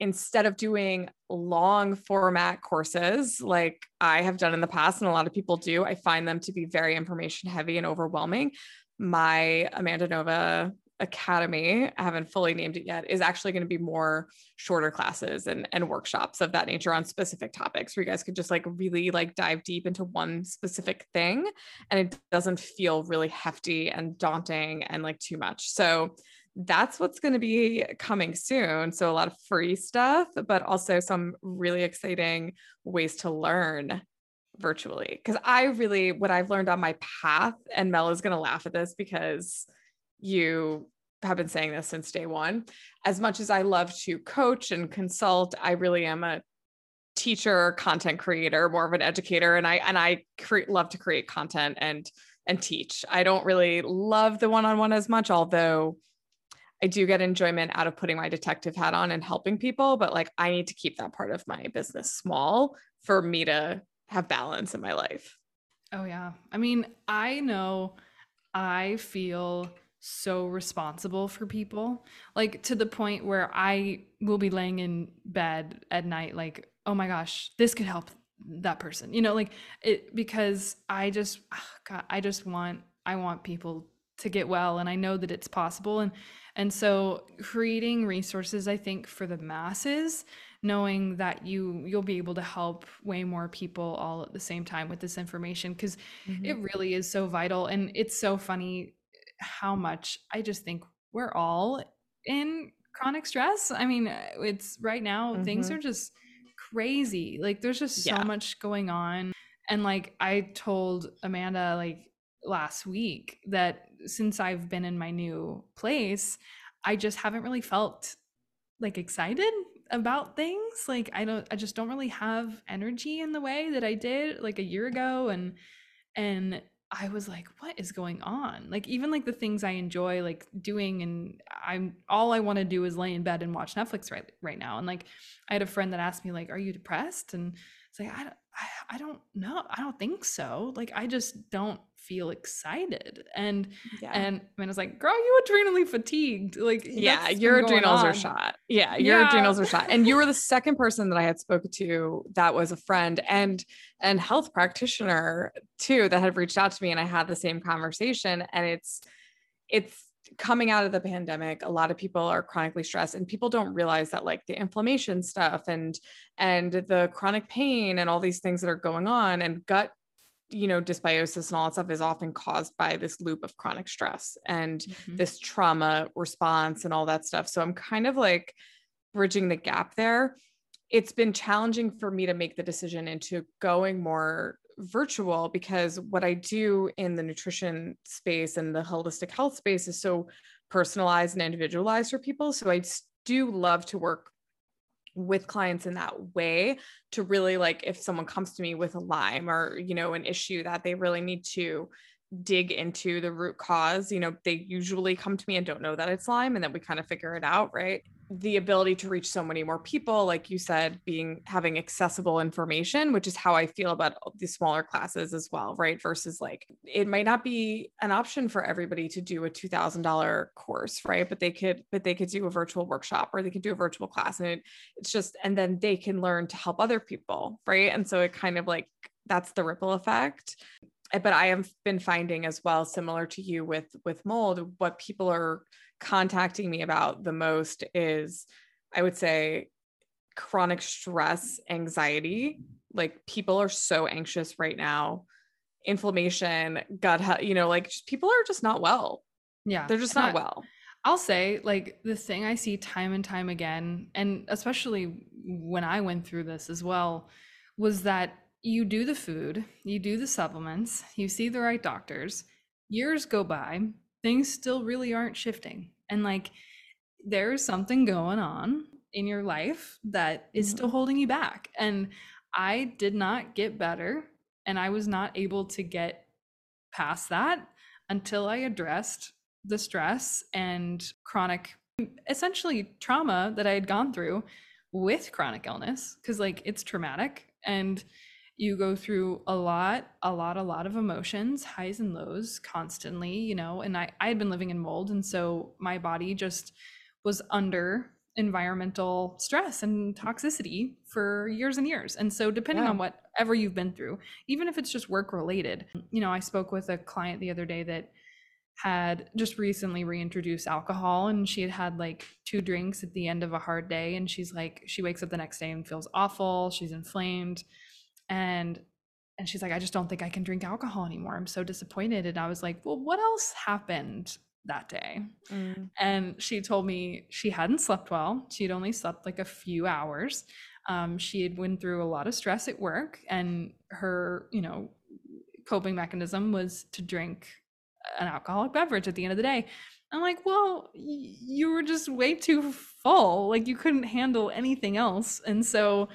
instead of doing long format courses like I have done in the past, and a lot of people do, I find them to be very information heavy and overwhelming. My Amanda Nova Academy, I haven't fully named it yet, is actually going to be more shorter classes and, and workshops of that nature on specific topics where you guys could just like really like dive deep into one specific thing and it doesn't feel really hefty and daunting and like too much. So that's what's going to be coming soon. So, a lot of free stuff, but also some really exciting ways to learn virtually. Because I really, what I've learned on my path, and Mel is going to laugh at this because you have been saying this since day one. As much as I love to coach and consult, I really am a teacher, content creator, more of an educator, and I and I cre- love to create content and and teach. I don't really love the one-on-one as much, although I do get enjoyment out of putting my detective hat on and helping people, but like I need to keep that part of my business small for me to have balance in my life. Oh, yeah. I mean, I know I feel so responsible for people, like to the point where I will be laying in bed at night, like, oh my gosh, this could help that person, you know, like it because I just, oh God, I just want, I want people to get well and I know that it's possible. And and so creating resources, I think, for the masses, knowing that you you'll be able to help way more people all at the same time with this information because mm-hmm. it really is so vital. And it's so funny how much I just think we're all in chronic stress. I mean, it's right now mm-hmm. things are just crazy. Like there's just so yeah. much going on. And like I told Amanda like last week that since I've been in my new place, I just haven't really felt like excited about things. Like I don't I just don't really have energy in the way that I did like a year ago and and I was like, what is going on? Like even like the things I enjoy like doing and I'm all I want to do is lay in bed and watch Netflix right right now. And like I had a friend that asked me like, "Are you depressed?" And it's like I I, I don't know. I don't think so. Like I just don't feel excited. And yeah. and I mean, I was like, girl, you adrenally fatigued. Like, yeah, your adrenals are shot. Yeah, your yeah. adrenals are shot. And you were the second person that I had spoken to that was a friend and and health practitioner too that had reached out to me, and I had the same conversation. And it's it's coming out of the pandemic a lot of people are chronically stressed and people don't realize that like the inflammation stuff and and the chronic pain and all these things that are going on and gut you know dysbiosis and all that stuff is often caused by this loop of chronic stress and mm-hmm. this trauma response and all that stuff so i'm kind of like bridging the gap there it's been challenging for me to make the decision into going more virtual because what I do in the nutrition space and the holistic health space is so personalized and individualized for people. So I do love to work with clients in that way to really like if someone comes to me with a Lyme or you know an issue that they really need to dig into the root cause you know they usually come to me and don't know that it's Lyme and then we kind of figure it out right the ability to reach so many more people like you said being having accessible information which is how i feel about the smaller classes as well right? Versus like it might not be an option for everybody to do a $2000 course right? But they could but they could do a virtual workshop or they could do a virtual class and it, it's just and then they can learn to help other people right? And so it kind of like that's the ripple effect. But i have been finding as well similar to you with with mold what people are contacting me about the most is I would say chronic stress, anxiety. Like people are so anxious right now. Inflammation, gut health, you know, like people are just not well. Yeah. They're just not well. I'll say, like, the thing I see time and time again, and especially when I went through this as well, was that you do the food, you do the supplements, you see the right doctors, years go by, things still really aren't shifting. And like there's something going on in your life that is mm-hmm. still holding you back. And I did not get better and I was not able to get past that until I addressed the stress and chronic essentially trauma that I had gone through with chronic illness because like it's traumatic and you go through a lot a lot a lot of emotions highs and lows constantly you know and i i had been living in mold and so my body just was under environmental stress and toxicity for years and years and so depending yeah. on whatever you've been through even if it's just work related you know i spoke with a client the other day that had just recently reintroduced alcohol and she had had like two drinks at the end of a hard day and she's like she wakes up the next day and feels awful she's inflamed and and she's like i just don't think i can drink alcohol anymore. I'm so disappointed. And i was like well what else happened that day? Mm. and she told me she hadn't slept well. She'd only slept like a few hours. Um, she had went through a lot of stress at work and her you know coping mechanism was to drink an alcoholic beverage at the end of the day. I'm like well you were just way too full. Like you couldn't handle anything else. And so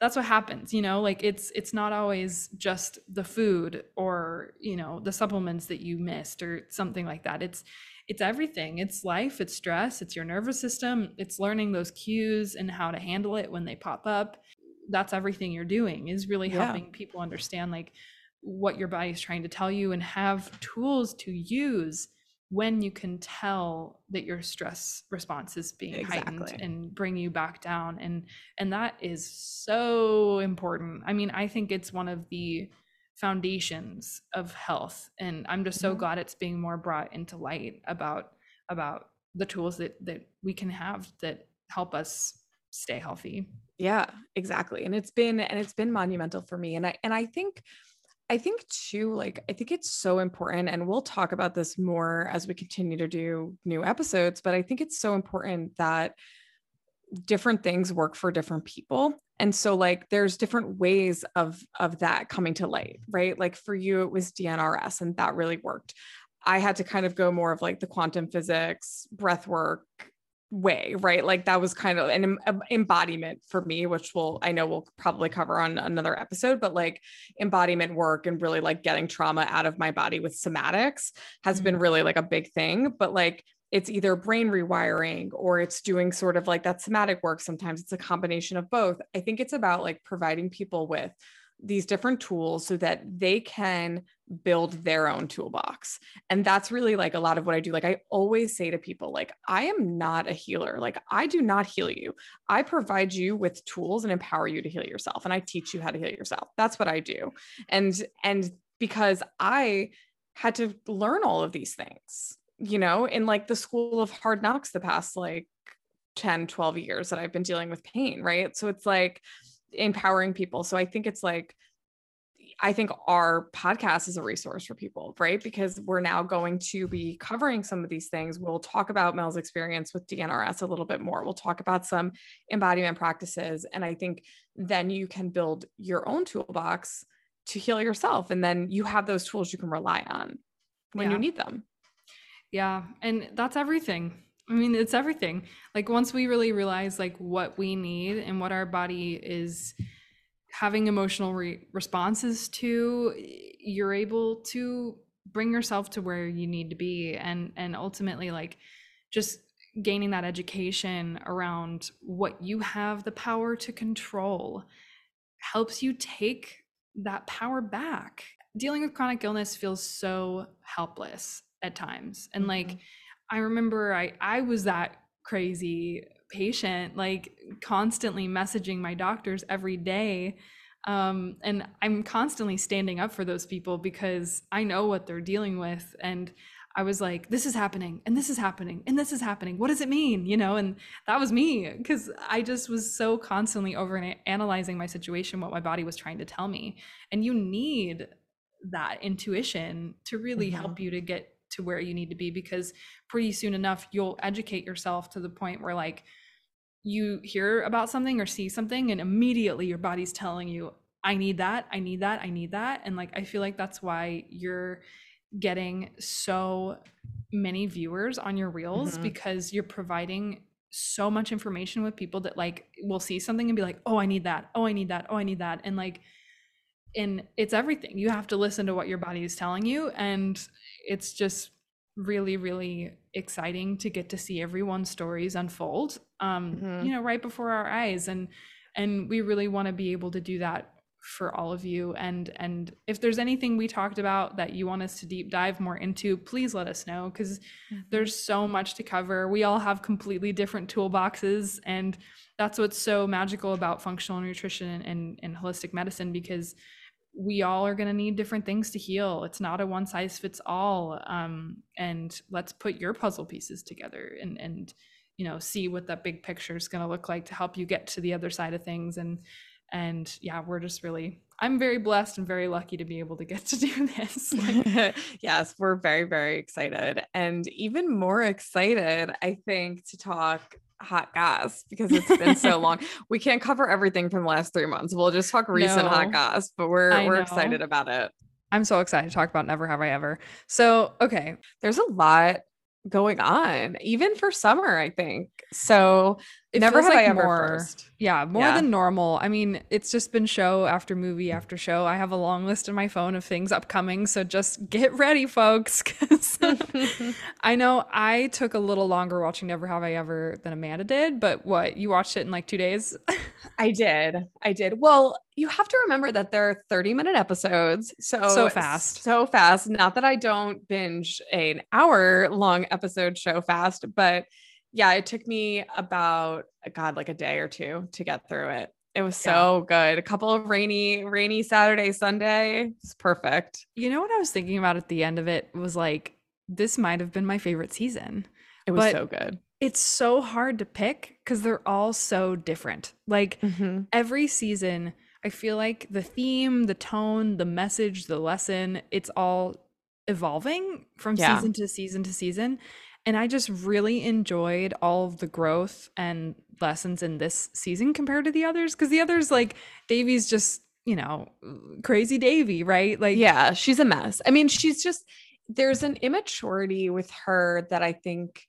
that's what happens you know like it's it's not always just the food or you know the supplements that you missed or something like that. It's it's everything. It's life it's stress it's your nervous system it's learning those cues and how to handle it when they pop up. That's everything you're doing is really yeah. helping people understand like what your body's trying to tell you and have tools to use when you can tell that your stress response is being exactly. heightened and bring you back down and and that is so important i mean i think it's one of the foundations of health and i'm just so mm-hmm. glad it's being more brought into light about about the tools that that we can have that help us stay healthy yeah exactly and it's been and it's been monumental for me and i and i think I think too, like, I think it's so important, and we'll talk about this more as we continue to do new episodes, but I think it's so important that different things work for different people and so like there's different ways of of that coming to light right? Like for you it was dnrs and that really worked. I had to kind of go more of like the quantum physics breath work way right like that was kind of an embodiment for me which will i know we'll probably cover on another episode but like embodiment work and really like getting trauma out of my body with somatics has mm-hmm. been really like a big thing but like it's either brain rewiring or it's doing sort of like that somatic work. Sometimes it's a combination of both. I think it's about like providing people with these different tools so that they can build their own toolbox. And that's really like a lot of what I do. Like I always say to people like I am not a healer. Like I do not heal you. I provide you with tools and empower you to heal yourself and I teach you how to heal yourself. That's what I do. And and because I had to learn all of these things you know, in like the school of hard knocks the past like 10, 12 years that I've been dealing with pain, right? So it's like empowering people. So I think it's like, I think our podcast is a resource for people, right? Because we're now going to be covering some of these things. We'll talk about Mel's experience with DNRS a little bit more. We'll talk about some embodiment practices. And I think then you can build your own toolbox to heal yourself. And then you have those tools you can rely on when yeah. you need them. Yeah. And that's everything. I mean, it's everything. Like once we really realize like what we need and what our body is having emotional re- responses to, you're able to bring yourself to where you need to be and and ultimately like just gaining that education around what you have the power to control helps you take that power back. Dealing with chronic illness feels so helpless at times and mm-hmm. like i remember i i was that crazy patient like constantly messaging my doctors every day um, and i'm constantly standing up for those people because i know what they're dealing with and i was like this is happening and this is happening and this is happening what does it mean you know and that was me because i just was so constantly over analyzing my situation what my body was trying to tell me and you need that intuition to really mm-hmm. help you to get to where you need to be because pretty soon enough you'll educate yourself to the point where like you hear about something or see something and immediately your body's telling you i need that i need that i need that. And like i feel like that's why you're getting so many viewers on your reels mm-hmm. because you're providing so much information with people that like will see something and be like oh i need that. Oh i need that. Oh i need that. And like and it's everything. You have to listen to what your body is telling you and it's just really really exciting to get to see everyone's stories unfold um mm-hmm. you know right before our eyes and and we really want to be able to do that for all of you and and if there's anything we talked about that you want us to deep dive more into please let us know because mm-hmm. there's so much to cover we all have completely different toolboxes and that's what's so magical about functional nutrition and, and holistic medicine because we all are going to need different things to heal. It's not a one size fits all. Um, and let's put your puzzle pieces together and, and, you know, see what that big picture is going to look like to help you get to the other side of things. And, and yeah, we're just really, I'm very blessed and very lucky to be able to get to do this. Like, yes, we're very, very excited. And even more excited, I think, to talk hot gas because it's been so long. We can't cover everything from the last three months. We'll just talk recent no, hot gas but we're I we're know. excited about it. I'm so excited to talk about Never Have I Ever. So, okay. There's a lot going on, even for summer, I think. So it never have like I ever more, first. Yeah, more yeah. than normal. I mean, it's just been show after movie after show. I have a long list in my phone of things upcoming. So just get ready, folks. I know I took a little longer watching Never Have I Ever than Amanda did, but what you watched it in like two days? I did. I did. Well, you have to remember that there are 30 minute episodes. So so fast. So fast. Not that I don't binge an hour long episode show fast, but yeah, it took me about God, like a day or two to get through it. It was so yeah. good. A couple of rainy, rainy Saturday, Sunday. It's perfect. You know what I was thinking about at the end of it was like, this might have been my favorite season. It was so good. It's so hard to pick because they're all so different. Like mm-hmm. every season, I feel like the theme, the tone, the message, the lesson, it's all evolving from Yeah. season to season to season. And I just really enjoyed all of the growth and lessons in this season compared to the others. Cause the others, like Devi's just, you know, crazy Devi, right? Like, yeah, she's a mess. I mean, she's just there's an immaturity with her that I think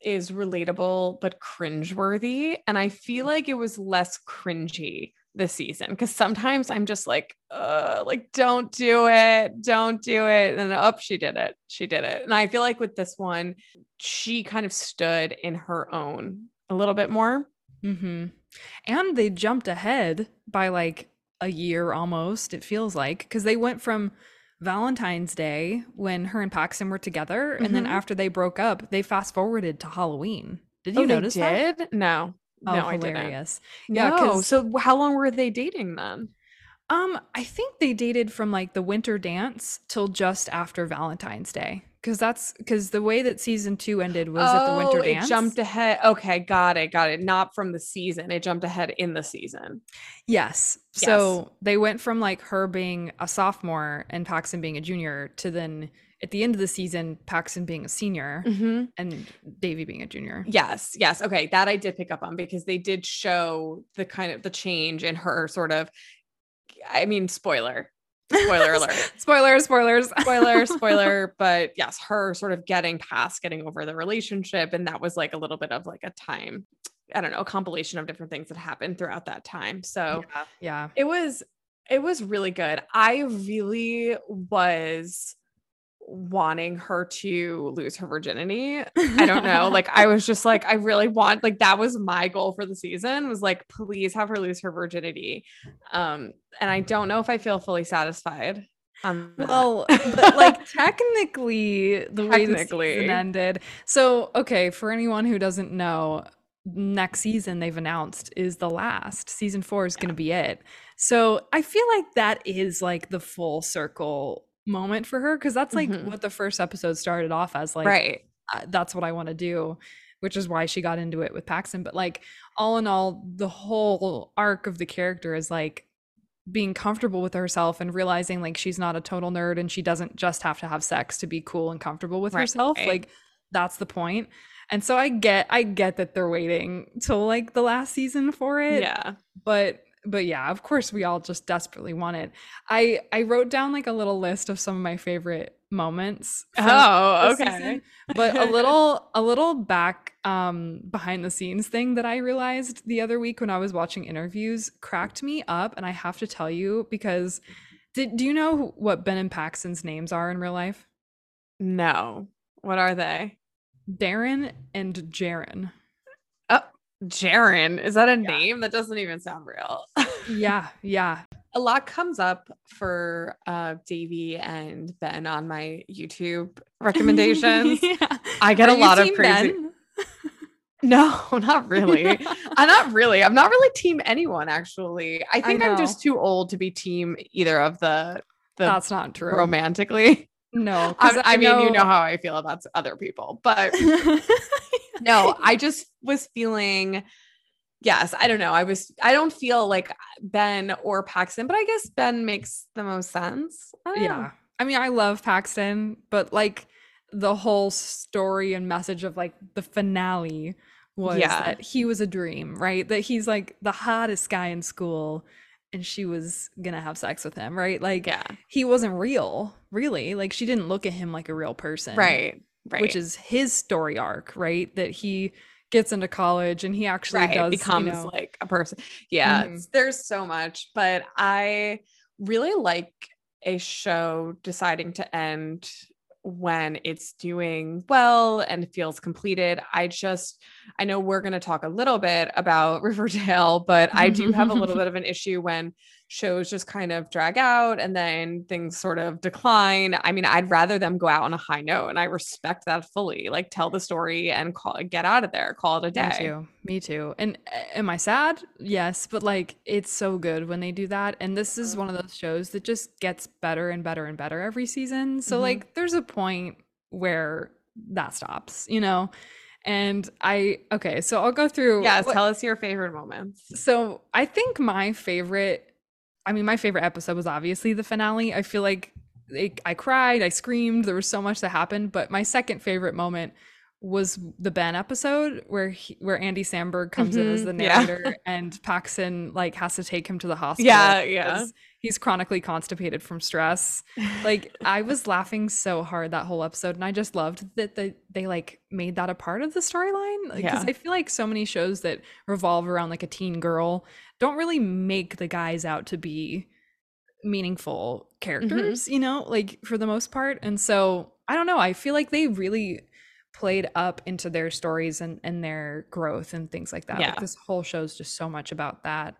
is relatable but cringeworthy. And I feel like it was less cringy this season because sometimes I'm just like, uh, like, don't do it, don't do it. And up, she did it. She did it. And I feel like with this one, she kind of stood in her own a little bit more. hmm And they jumped ahead by like a year almost, it feels like, because they went from Valentine's Day when her and Paxton were together. And then Mhm. after they broke up, they fast forwarded to Halloween. Did you Oh, notice that? No. Oh, no, I didn't. hilarious. Yeah, No. So how long were they dating then? Um, I think they dated from like the winter dance till just after Valentine's Day. Cause that's because the way that season two ended was at the winter Oh, dance. It jumped ahead. Okay, got it, got it. Not from the season. It jumped ahead in the season. Yes. Yes. So they went from like her being a sophomore and Paxton being a junior to then at the end of the season, Paxton being a senior Mhm. and Devi being a junior. Yes, yes. Okay, that I did pick up on because they did show the kind of the change in her sort of. I mean, spoiler, spoiler alert. spoilers, spoilers. spoiler spoiler but yes her sort of getting past getting over the relationship and that was like a little bit of like a time i don't know a compilation of different things that happened throughout that time so yeah. yeah. it was it was really good i really was wanting her to lose her virginity i don't know like i was just like i really want like that was my goal for the season was like please have her lose her virginity um and i don't know if i feel fully satisfied that. Well, but like technically, the way the season ended. So, okay, for anyone who doesn't know, next season they've announced is the last. Season four is going to be it. So, I feel like that is like the full circle moment for her because that's like Mhm. what the first episode started off as. Like, right uh, that's what I want to do, which is why she got into it with Paxton. But like, all in all, the whole arc of the character is like being comfortable with herself and realizing like she's not a total nerd and she doesn't just have to have sex to be cool and comfortable with Right. herself. Like, that's the point. And so I get, I get that they're waiting till like the last season for it yeah but but yeah of course we all just desperately want it. I i wrote down like a little list of some of my favorite moments oh okay. season, but a little a little back um behind the scenes thing that i realized the other week when i was watching interviews cracked me up and i have to tell you because did, do you know what ben and paxton's names are in real life? No. What are they? Darren and Jaren. Jaren is that a name? That doesn't even sound real. Yeah yeah. A lot comes up for uh Devi and Ben on my YouTube recommendations. Yeah. I get Are a lot of crazy Ben? no not really. I'm not really I'm not really team anyone actually. I think I'm just too old to be team either of the the That's not true. romantically No, 'cause I, I mean you know how I feel about other people but no i just was feeling yes i don't know i was i don't feel like ben or paxton but i guess ben makes the most sense I don't know. yeah. I mean, I love Paxton, but like the whole story and message of like the finale was Yeah. that he was a dream, right? That he's like the hottest guy in school and she was gonna have sex with him, right? Like yeah he wasn't real, really. Like she didn't look at him like a real person. right right Which is his story arc, right? That he gets into college and he actually right does you becomes know- like a person yeah Mhm. there's so much but i really like a show deciding to end when it's doing well and feels completed. I just i know we're going to talk a little bit about riverdale but i do have a little bit of an issue when shows just kind of drag out and then things sort of decline i mean i'd rather them go out on a high note and i respect that fully like tell the story and call get out of there call it a day Me too. Me too. And am I sad? Yes, but like it's so good when they do that. And this is one of those shows that just gets better and better and better every season. So Mhm. like there's a point where that stops, you know? And I okay, so I'll go through Yes, what- tell us your favorite moments. so I think my favorite I mean, my favorite episode was obviously the finale. I feel like it, I cried, I screamed. There was so much that happened. But my second favorite moment was the Ben episode where he, where Andy Samberg comes in as Mhm, the yeah. narrator and Paxton like has to take him to the hospital. Yeah, yeah. He's chronically constipated from stress. Like I was laughing so hard that whole episode, and I just loved that they they like made that a part of the storyline. Because Yeah. I feel like so many shows that revolve around like a teen girl don't really make the guys out to be meaningful mm-hmm. characters, you know, like for the most part. And so I don't know. I feel like they really played up into their stories and, and their growth and things like that. Yeah. Like this whole show is just so much about that.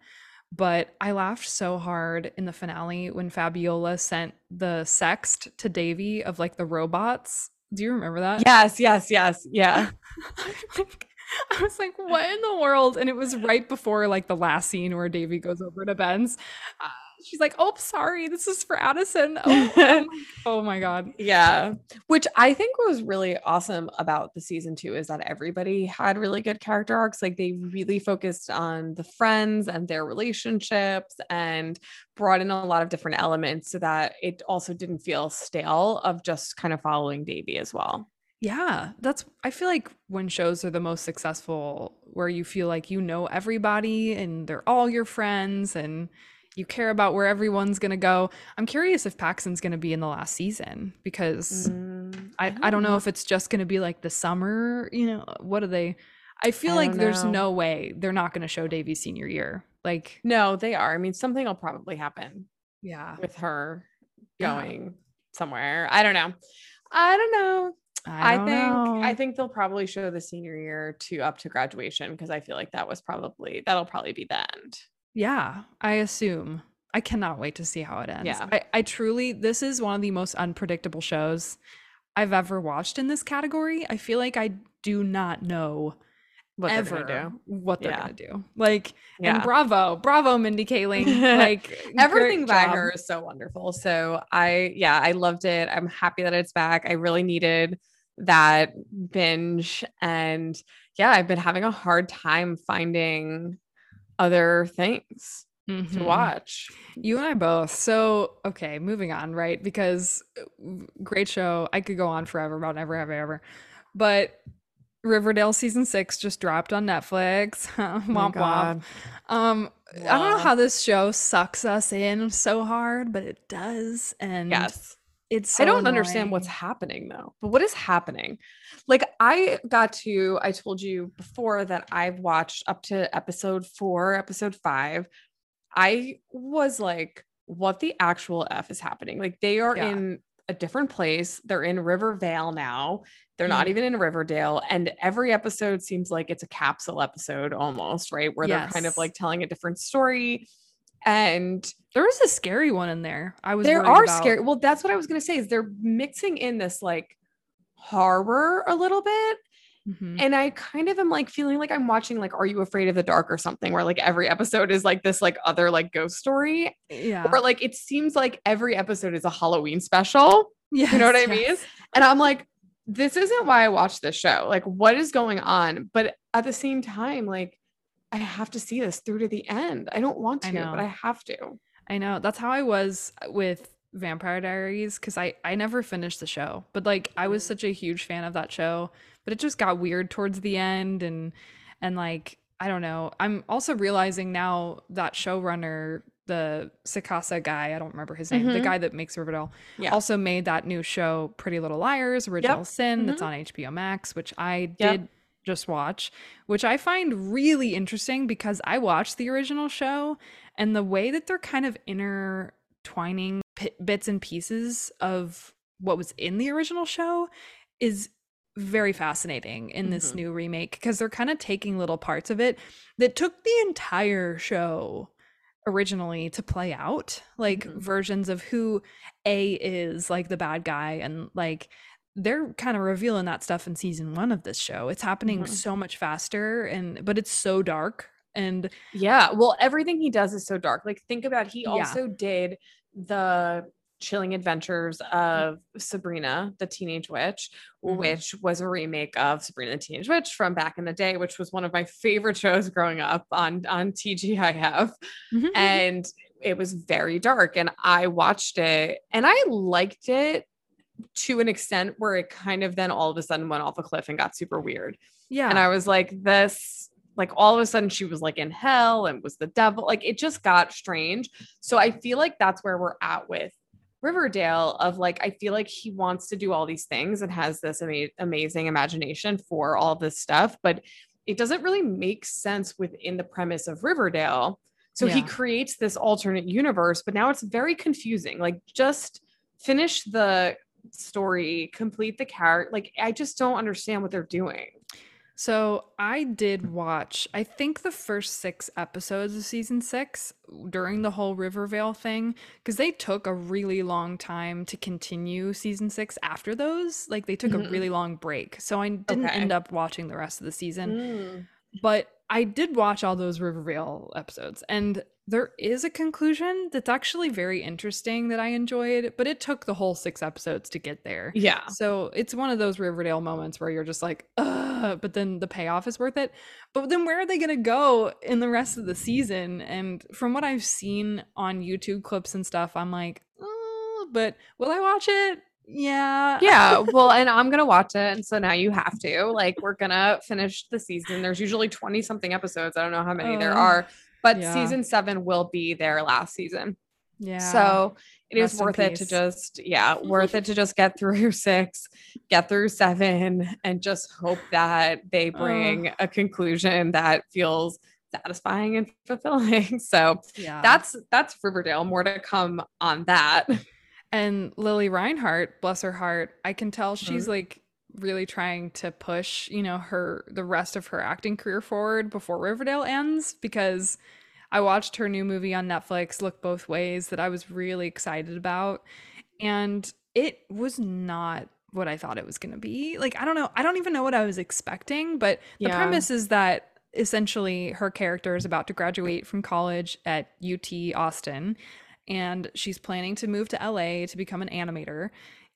But I laughed so hard in the finale when Fabiola sent the sext to Devi of like the robots. Do you remember that? yes, yes, yes. Yeah. like, I was like, what in the world? And it was right before like the last scene where Devi goes over to Ben's. Uh, she's like, oh, sorry, this is for Addison. Oh, oh, my, oh my God. Yeah. Which I think was really awesome about the season two is that everybody had really good character arcs. Like they really focused on the friends and their relationships and brought in a lot of different elements so that it also didn't feel stale of just kind of following Devi as well. Yeah, that's, I feel like when shows are the most successful, where you feel like you know everybody and they're all your friends and you care about where everyone's going to go. I'm curious if Paxton's going to be in the last season because. Mm, I, I don't know if it's just going to be like the summer, you know, what are they? I feel I like there's know. no way they're not going to show Devi's senior year. Like, No, they are. I mean, something will probably happen yeah, with her Yeah. going somewhere. I don't know. I don't know. I, don't think know. I think they'll probably show the senior year to up to graduation because I feel like that was probably that'll probably be the end. Yeah, I assume. I cannot wait to see how it ends. Yeah. I, I truly, this is one of the most unpredictable shows I've ever watched in this category. I feel like I do not know What ever they're gonna do. what they're Yeah. going to do. Like, and bravo, bravo, Mindy Kaling. Like, Everything by job. her is so wonderful. So I yeah, I loved it. I'm happy that it's back. I really needed that binge and yeah, I've been having a hard time finding other things to Mhm. watch. You and I both. So, okay, moving on, right? Because uh, great show. I could go on forever about Never Have I Ever. But Riverdale season six just dropped on Netflix. Oh womp womp. Um, I don't know how this show sucks us in so hard, but it does. And Yes. It's so I don't understand what's happening though. But what is happening? Like I got to I told you before that I've watched up to episode 4, episode 5. I was like what the actual f is happening? Like they are Yeah. in a different place. They're in Rivervale now. They're not Mhm. even in Riverdale and every episode seems like it's a capsule episode almost, right? Where they're kind of like telling a different story and There was a scary one in there. I was there are about. scary well that's what i was going to say is they're mixing in this like horror a little bit Mhm. and i kind of am like feeling like i'm watching like are you afraid of the dark or something where like every episode is like this like other like ghost story Yeah. or like it seems like every episode is a halloween special Yeah. you know what i mean yes. and i'm like this isn't why i watch this show like what is going on but at the same time like i have to see this through to the end i don't want I to but i have to I know. That's how I was with Vampire Diaries because I I never finished the show, but like I was Mm. such a huge fan of that show, but it just got weird towards the end and and like I don't know. I'm also realizing now that showrunner, the Sacasa guy, I don't remember his name, the Mhm. guy that makes Riverdale, Yeah. also made that new show Pretty Little Liars, Original Sin, that's on HBO Max, which I Yep. did just watch, which I find really interesting because I watched the original show and the way that they're kind of intertwining pi bits and pieces of what was in the original show is very fascinating in this Mhm. new remake because they're kind of taking little parts of it that took the entire show originally to play out like Mhm. versions of who a is like the bad guy and like they're kind of revealing that stuff in season one of this show it's happening Mhm. so much faster and but it's so dark and Yeah. Well, everything he does is so dark. Like, think about he Yeah. also did the chilling adventures of Sabrina, the Teenage Witch, Mhm. which was a remake of Sabrina the Teenage Witch from back in the day, which was one of my favorite shows growing up on on TGIF. Mhm. And it was very dark and I watched it and I liked it to an extent where it kind of then all of a sudden went off a cliff and got super weird. Yeah. And I was like, this, like all of a sudden she was like in hell and was the devil. Like it just got strange. So I feel like that's where we're at with Riverdale of like, I feel like he wants to do all these things and has this ama- amazing imagination for all this stuff, but it doesn't really make sense within the premise of Riverdale. So he creates this alternate universe, but now it's very confusing. Like, just finish the story, complete the character. Like, I just don't understand what they're doing. So I did watch, I think the first six episodes of season six during the whole Rivervale thing, because they took a really long time to continue season six after those. Like they took Mhm. a really long break. So I didn't Okay. end up watching the rest of the season. But I did watch all those Rivervale episodes, and there is a conclusion that's actually very interesting that I enjoyed, but it took the whole six episodes to get there. Yeah. So it's one of those Riverdale moments where you're just like, Ugh, but then the payoff is worth it. But then where are they going to go in the rest of the season? And from what I've seen on YouTube clips and stuff, I'm like, "Uh, but will I watch it? Yeah. Yeah. Well, and I'm going to watch it. And so now you have to. Like, we're going to finish the season. There's usually 20 something episodes. I don't know how many there are, but yeah. season seven will be their last season. Yeah. So it is Rest in worth it to just, yeah, worth it to just get through six, get through seven, and just hope that they bring a conclusion that feels satisfying and fulfilling. So yeah. that's that's Riverdale. More to come on that. And Lili Reinhart, bless her heart, I can tell Mm-hmm. she's like really trying to push, you know, her the rest of her acting career forward before Riverdale ends because I watched her new movie on Netflix, Look Both Ways, that I was really excited about. And it was not what I thought it was going to be. Like, I don't know. I don't even know what I was expecting, but the Yeah. premise is that essentially her character is about to graduate from college at UT Austin and she's planning to move to LA to become an animator.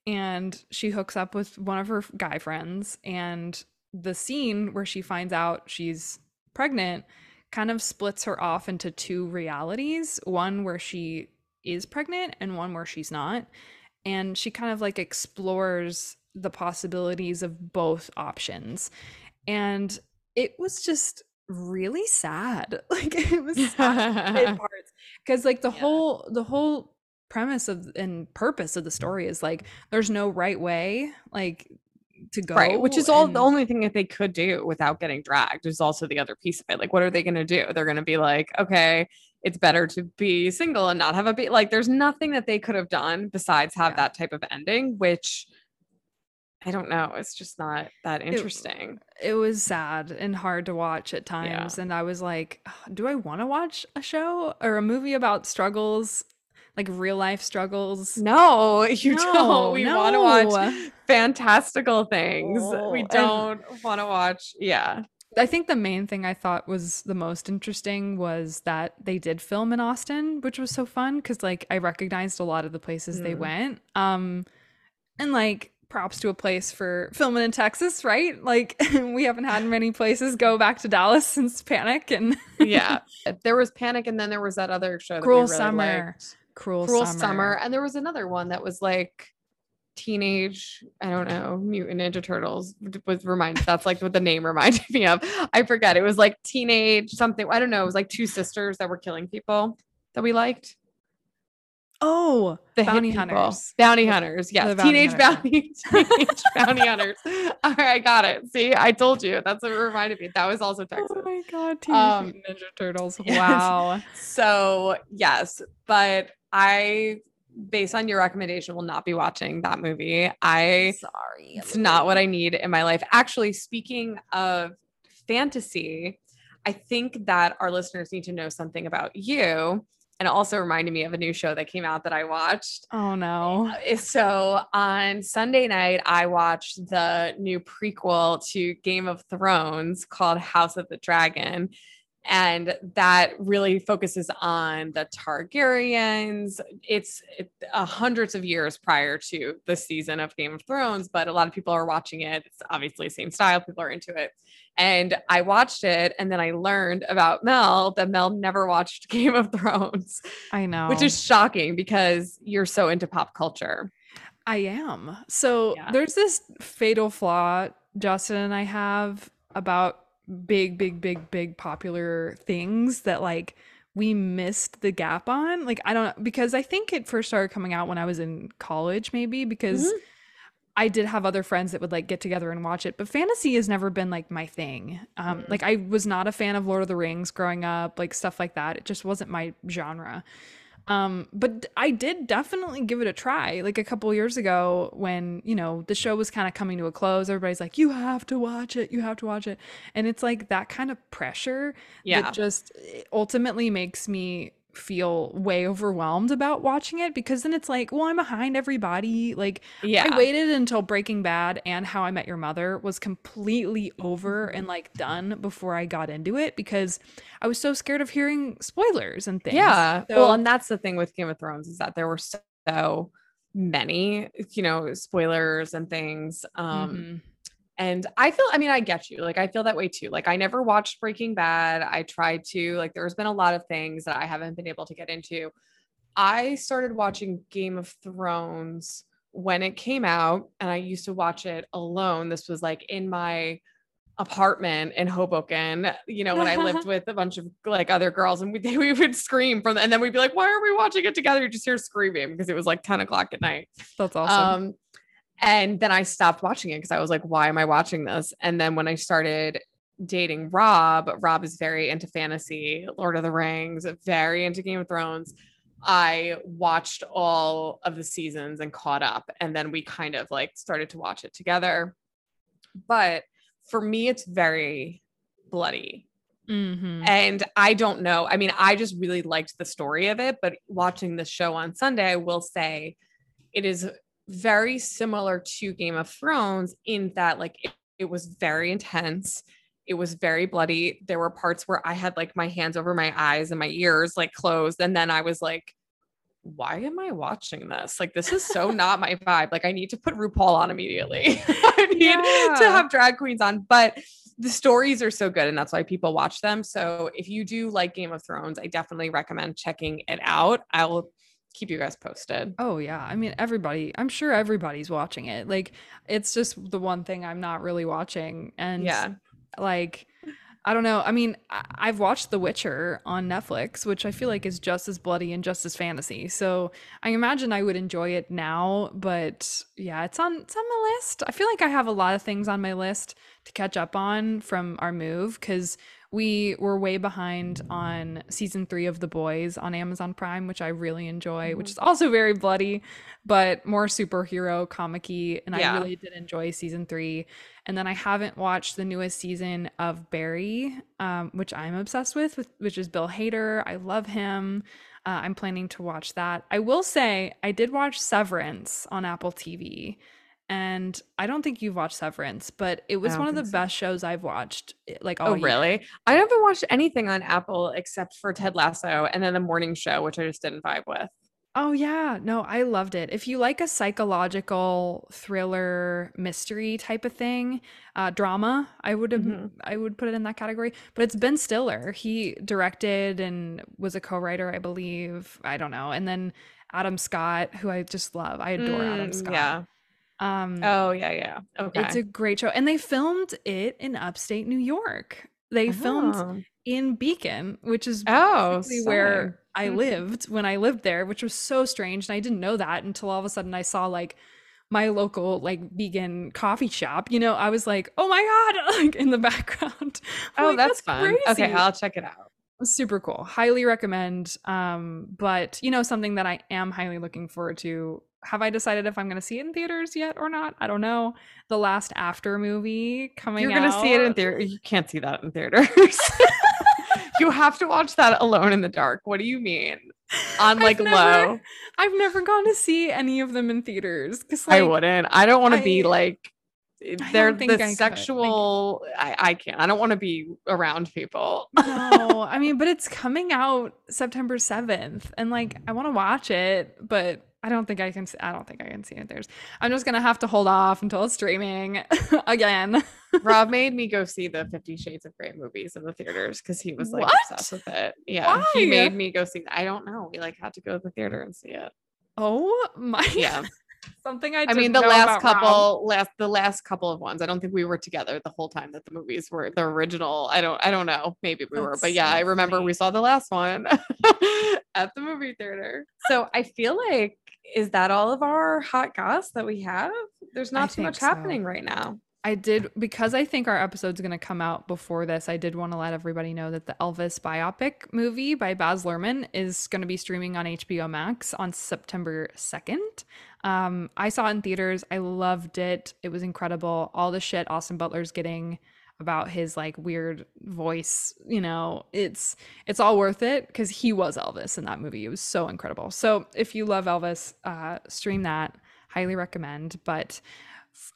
And she hooks up with one of her guy friends. And the scene where she finds out she's pregnant kind of splits her off into two realities one where she is pregnant and one where she's not. And she kind of like explores the possibilities of both options. And it was just really sad. Like it was sad in parts because like the Yeah. whole the whole premise of and purpose of the story is like there's no right way like to go right. Which is all the only thing that they could do without getting dragged is also the other piece of it. Like, what are they going to do? They're going to be like, okay, it's better to be single and not have a be Like, there's nothing that they could have done besides have Yeah. that type of ending, which I don't know. It's just not that interesting. it was sad and hard to watch at times and i was like do i want to watch a show or a movie about struggles like real life struggles no, you don't. We want to watch fantastical things. No, We don't want to watch. Yeah. I think the main thing I thought was the most interesting was that they did film in Austin, which was so fun because like I recognized a lot of the places they Mm. went. Um and like props to a place for filming in Texas, right? Like we haven't had many places go back to Dallas since Panic and Yeah. there was Panic, and then there was that other show that Cruel really Summer. liked. Cruel, Cruel Summer. Summer. And there was another one that was like teenage, I don't know, Mutant Ninja Turtles was reminded. That's like what the name reminded me of. I forget. It was like teenage something. I don't know. It was like two sisters that were killing people that we liked. Oh, The Bounty. Hunters. Bounty Hunters. Yes. Bounty teenage Hunters, bounty, teenage bounty hunters. All right, I got it. See, I told you. That's what it reminded me. That was also Texas. Oh my god, Teenage Um, Ninja Turtles. yes. Wow. So yes, but I, based on your recommendation, will not be watching that movie. I Sorry. it's not what I need in my life. Actually, speaking of fantasy, I think that our listeners need to know something about you. And it also reminded me of a new show that came out that I watched. Oh no. Uh, So on Sunday night, I watched the new prequel to Game of Thrones called House of the Dragon. And that really focuses on the Targaryens. It's it, uh, hundreds of years prior to the season of Game of Thrones, but a lot of people are watching it. It's obviously the same style, people are into it. And I watched it, and then I learned about Mel that Mel never watched Game of Thrones. I know. Which is shocking because you're so into pop culture. I am. So yeah. there's this fatal flaw Justin and I have about big, big, big, big popular things that like we missed the gap on. Like, I don't because I think it first started coming out when I was in college, maybe because mm-hmm. I did have other friends that would like get together and watch it, but fantasy has never been like my thing. Um, mm-hmm. Like, I was not a fan of Lord of the Rings growing up, like stuff like that. It just wasn't my genre. Um, but I did definitely give it a try. Like a couple years ago, when you know the show was kind of coming to a close, everybody's like, "You have to watch it. You have to watch it," and it's like that kind of pressure yeah. that just ultimately makes me feel way overwhelmed about watching it because then it's like, well, I'm behind everybody. Like, yeah. I waited until Breaking Bad and How I Met Your Mother was completely over and like done before I got into it because I was so scared of hearing spoilers and things. Yeah. So- well, and that's the thing with Game of Thrones is that there were so many, you know, spoilers and things. Um, mm-hmm and I feel, I mean, I get you. Like, I feel that way too. Like, I never watched Breaking Bad. I tried to, like, there's been a lot of things that I haven't been able to get into. I started watching Game of Thrones when it came out, and I used to watch it alone. This was like in my apartment in Hoboken, you know, when I lived with a bunch of like other girls and we, we would scream from and then we'd be like, why are we watching it together? You just hear screaming because it was like 10 o'clock at night. That's awesome. Um, and then I stopped watching it because I was like, why am I watching this? And then when I started dating Rob, Rob is very into fantasy, Lord of the Rings, very into Game of Thrones. I watched all of the seasons and caught up. And then we kind of like started to watch it together. But for me, it's very bloody. Mm-hmm. And I don't know. I mean, I just really liked the story of it. But watching the show on Sunday, I will say it is very similar to Game of Thrones in that like it, it was very intense. It was very bloody. There were parts where I had like my hands over my eyes and my ears like closed. And then I was like, why am I watching this? Like, this is so not my vibe. Like, I need to put RuPaul on immediately. I need yeah. to have drag queens on. But the stories are so good and that's why people watch them. So if you do like Game of Thrones, I definitely recommend checking it out. I'll keep you guys posted. Oh yeah. I mean everybody, I'm sure everybody's watching it. Like it's just the one thing I'm not really watching and yeah. like I don't know. I mean, I've watched The Witcher on Netflix, which I feel like is just as bloody and just as fantasy. So I imagine I would enjoy it now, but yeah, it's on it's on my list. I feel like I have a lot of things on my list to catch up on from our move because we were way behind on season three of The Boys on Amazon Prime, which I really enjoy, mm-hmm. which is also very bloody, but more superhero comic And yeah. I really did enjoy season three. And then I haven't watched the newest season of Barry, um, which I'm obsessed with, with, which is Bill Hader. I love him. Uh, I'm planning to watch that. I will say I did watch Severance on Apple TV and I don't think you've watched Severance, but it was one of the so. best shows I've watched. Eh, like, oh, really? I haven't watched anything on Apple except for Ted Lasso and then the morning show, which I just didn't vibe with. Oh yeah, no, I loved it. If you like a psychological thriller mystery type of thing, uh, drama, I would have, mm-hmm. I would put it in that category. But it's Ben Stiller. He directed and was a co-writer, I believe. I don't know. And then Adam Scott, who I just love. I adore mm, Adam Scott. Yeah. Um, oh yeah, yeah. Okay. It's a great show, and they filmed it in upstate New York. They filmed oh. in Beacon, which is oh where I lived when I lived there, which was so strange, and I didn't know that until all of a sudden I saw like my local like vegan coffee shop. You know, I was like, oh my god, like in the background. oh, like, that's, that's, fun. Crazy. Okay, I'll check it out super cool highly recommend um but you know something that i am highly looking forward to have I decided if I'm going to see it in theaters yet or not? I don't know. The last After movie coming You're going to see it in theater. You can't see that in theaters. you have to watch that alone in the dark. What do you mean? On like I've never, low. I've never gone to see any of them in theaters cuz like, I wouldn't. I don't want to be like eh, they're the I sexual I, I, can't i don't want to be around people no i mean but it's coming out september 7th and like i want to watch it but i don't think i can i don't think i can see it there's i'm just gonna have to hold off until it's streaming again rob made me go see the 50 shades of gray movies in the theaters because he was like what? obsessed with it yeah Why? he made me go see i don't know we like had to go to the theater and see it oh my yeah Something I I mean the last couple last the last couple of ones. I don't think we were together the whole time that the movies were the original. I don't I don't know. Maybe we That's were. But yeah, so I remember funny. we saw the last one at the movie theater. So I feel like is that all of our hot goss that we have? There's not I too much so. happening right now. I did because I think our episode's going to come out before this. I did want to let everybody know that the Elvis biopic movie by Baz Luhrmann is going to be streaming on HBO Max on September 2nd. Um, I saw it in theaters. I loved it. It was incredible. All the shit Austin Butler's getting about his like weird voice, you know, it's it's all worth it because he was Elvis in that movie. It was so incredible. So if you love Elvis, uh, stream that. Highly recommend. But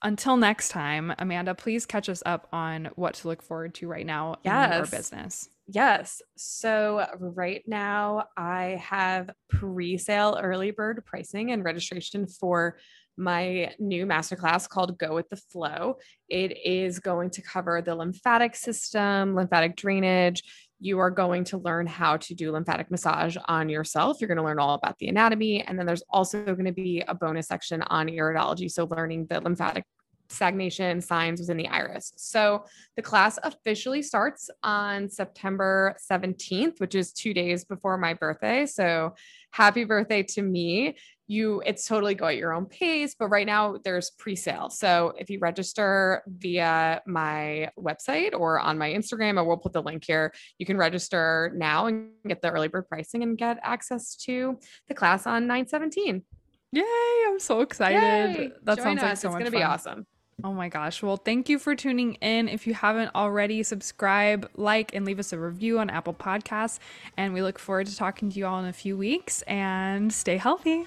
until next time, Amanda, please catch us up on what to look forward to right now yes. in business. Yes. So right now I have pre-sale early bird pricing and registration for my new masterclass called Go with the Flow. It is going to cover the lymphatic system, lymphatic drainage. You are going to learn how to do lymphatic massage on yourself. You're going to learn all about the anatomy. And then there's also going to be a bonus section on iridology. So, learning the lymphatic stagnation signs within the iris. So the class officially starts on September 17th, which is two days before my birthday. So happy birthday to me. You, it's totally go at your own pace, but right now there's pre-sale. So if you register via my website or on my Instagram, I will put the link here. You can register now and get the early bird pricing and get access to the class on 917. Yay! I'm so excited. Yay. That Join sounds us. like so it's much gonna fun. be awesome. Oh my gosh. Well, thank you for tuning in. If you haven't already, subscribe, like, and leave us a review on Apple Podcasts. And we look forward to talking to you all in a few weeks and stay healthy.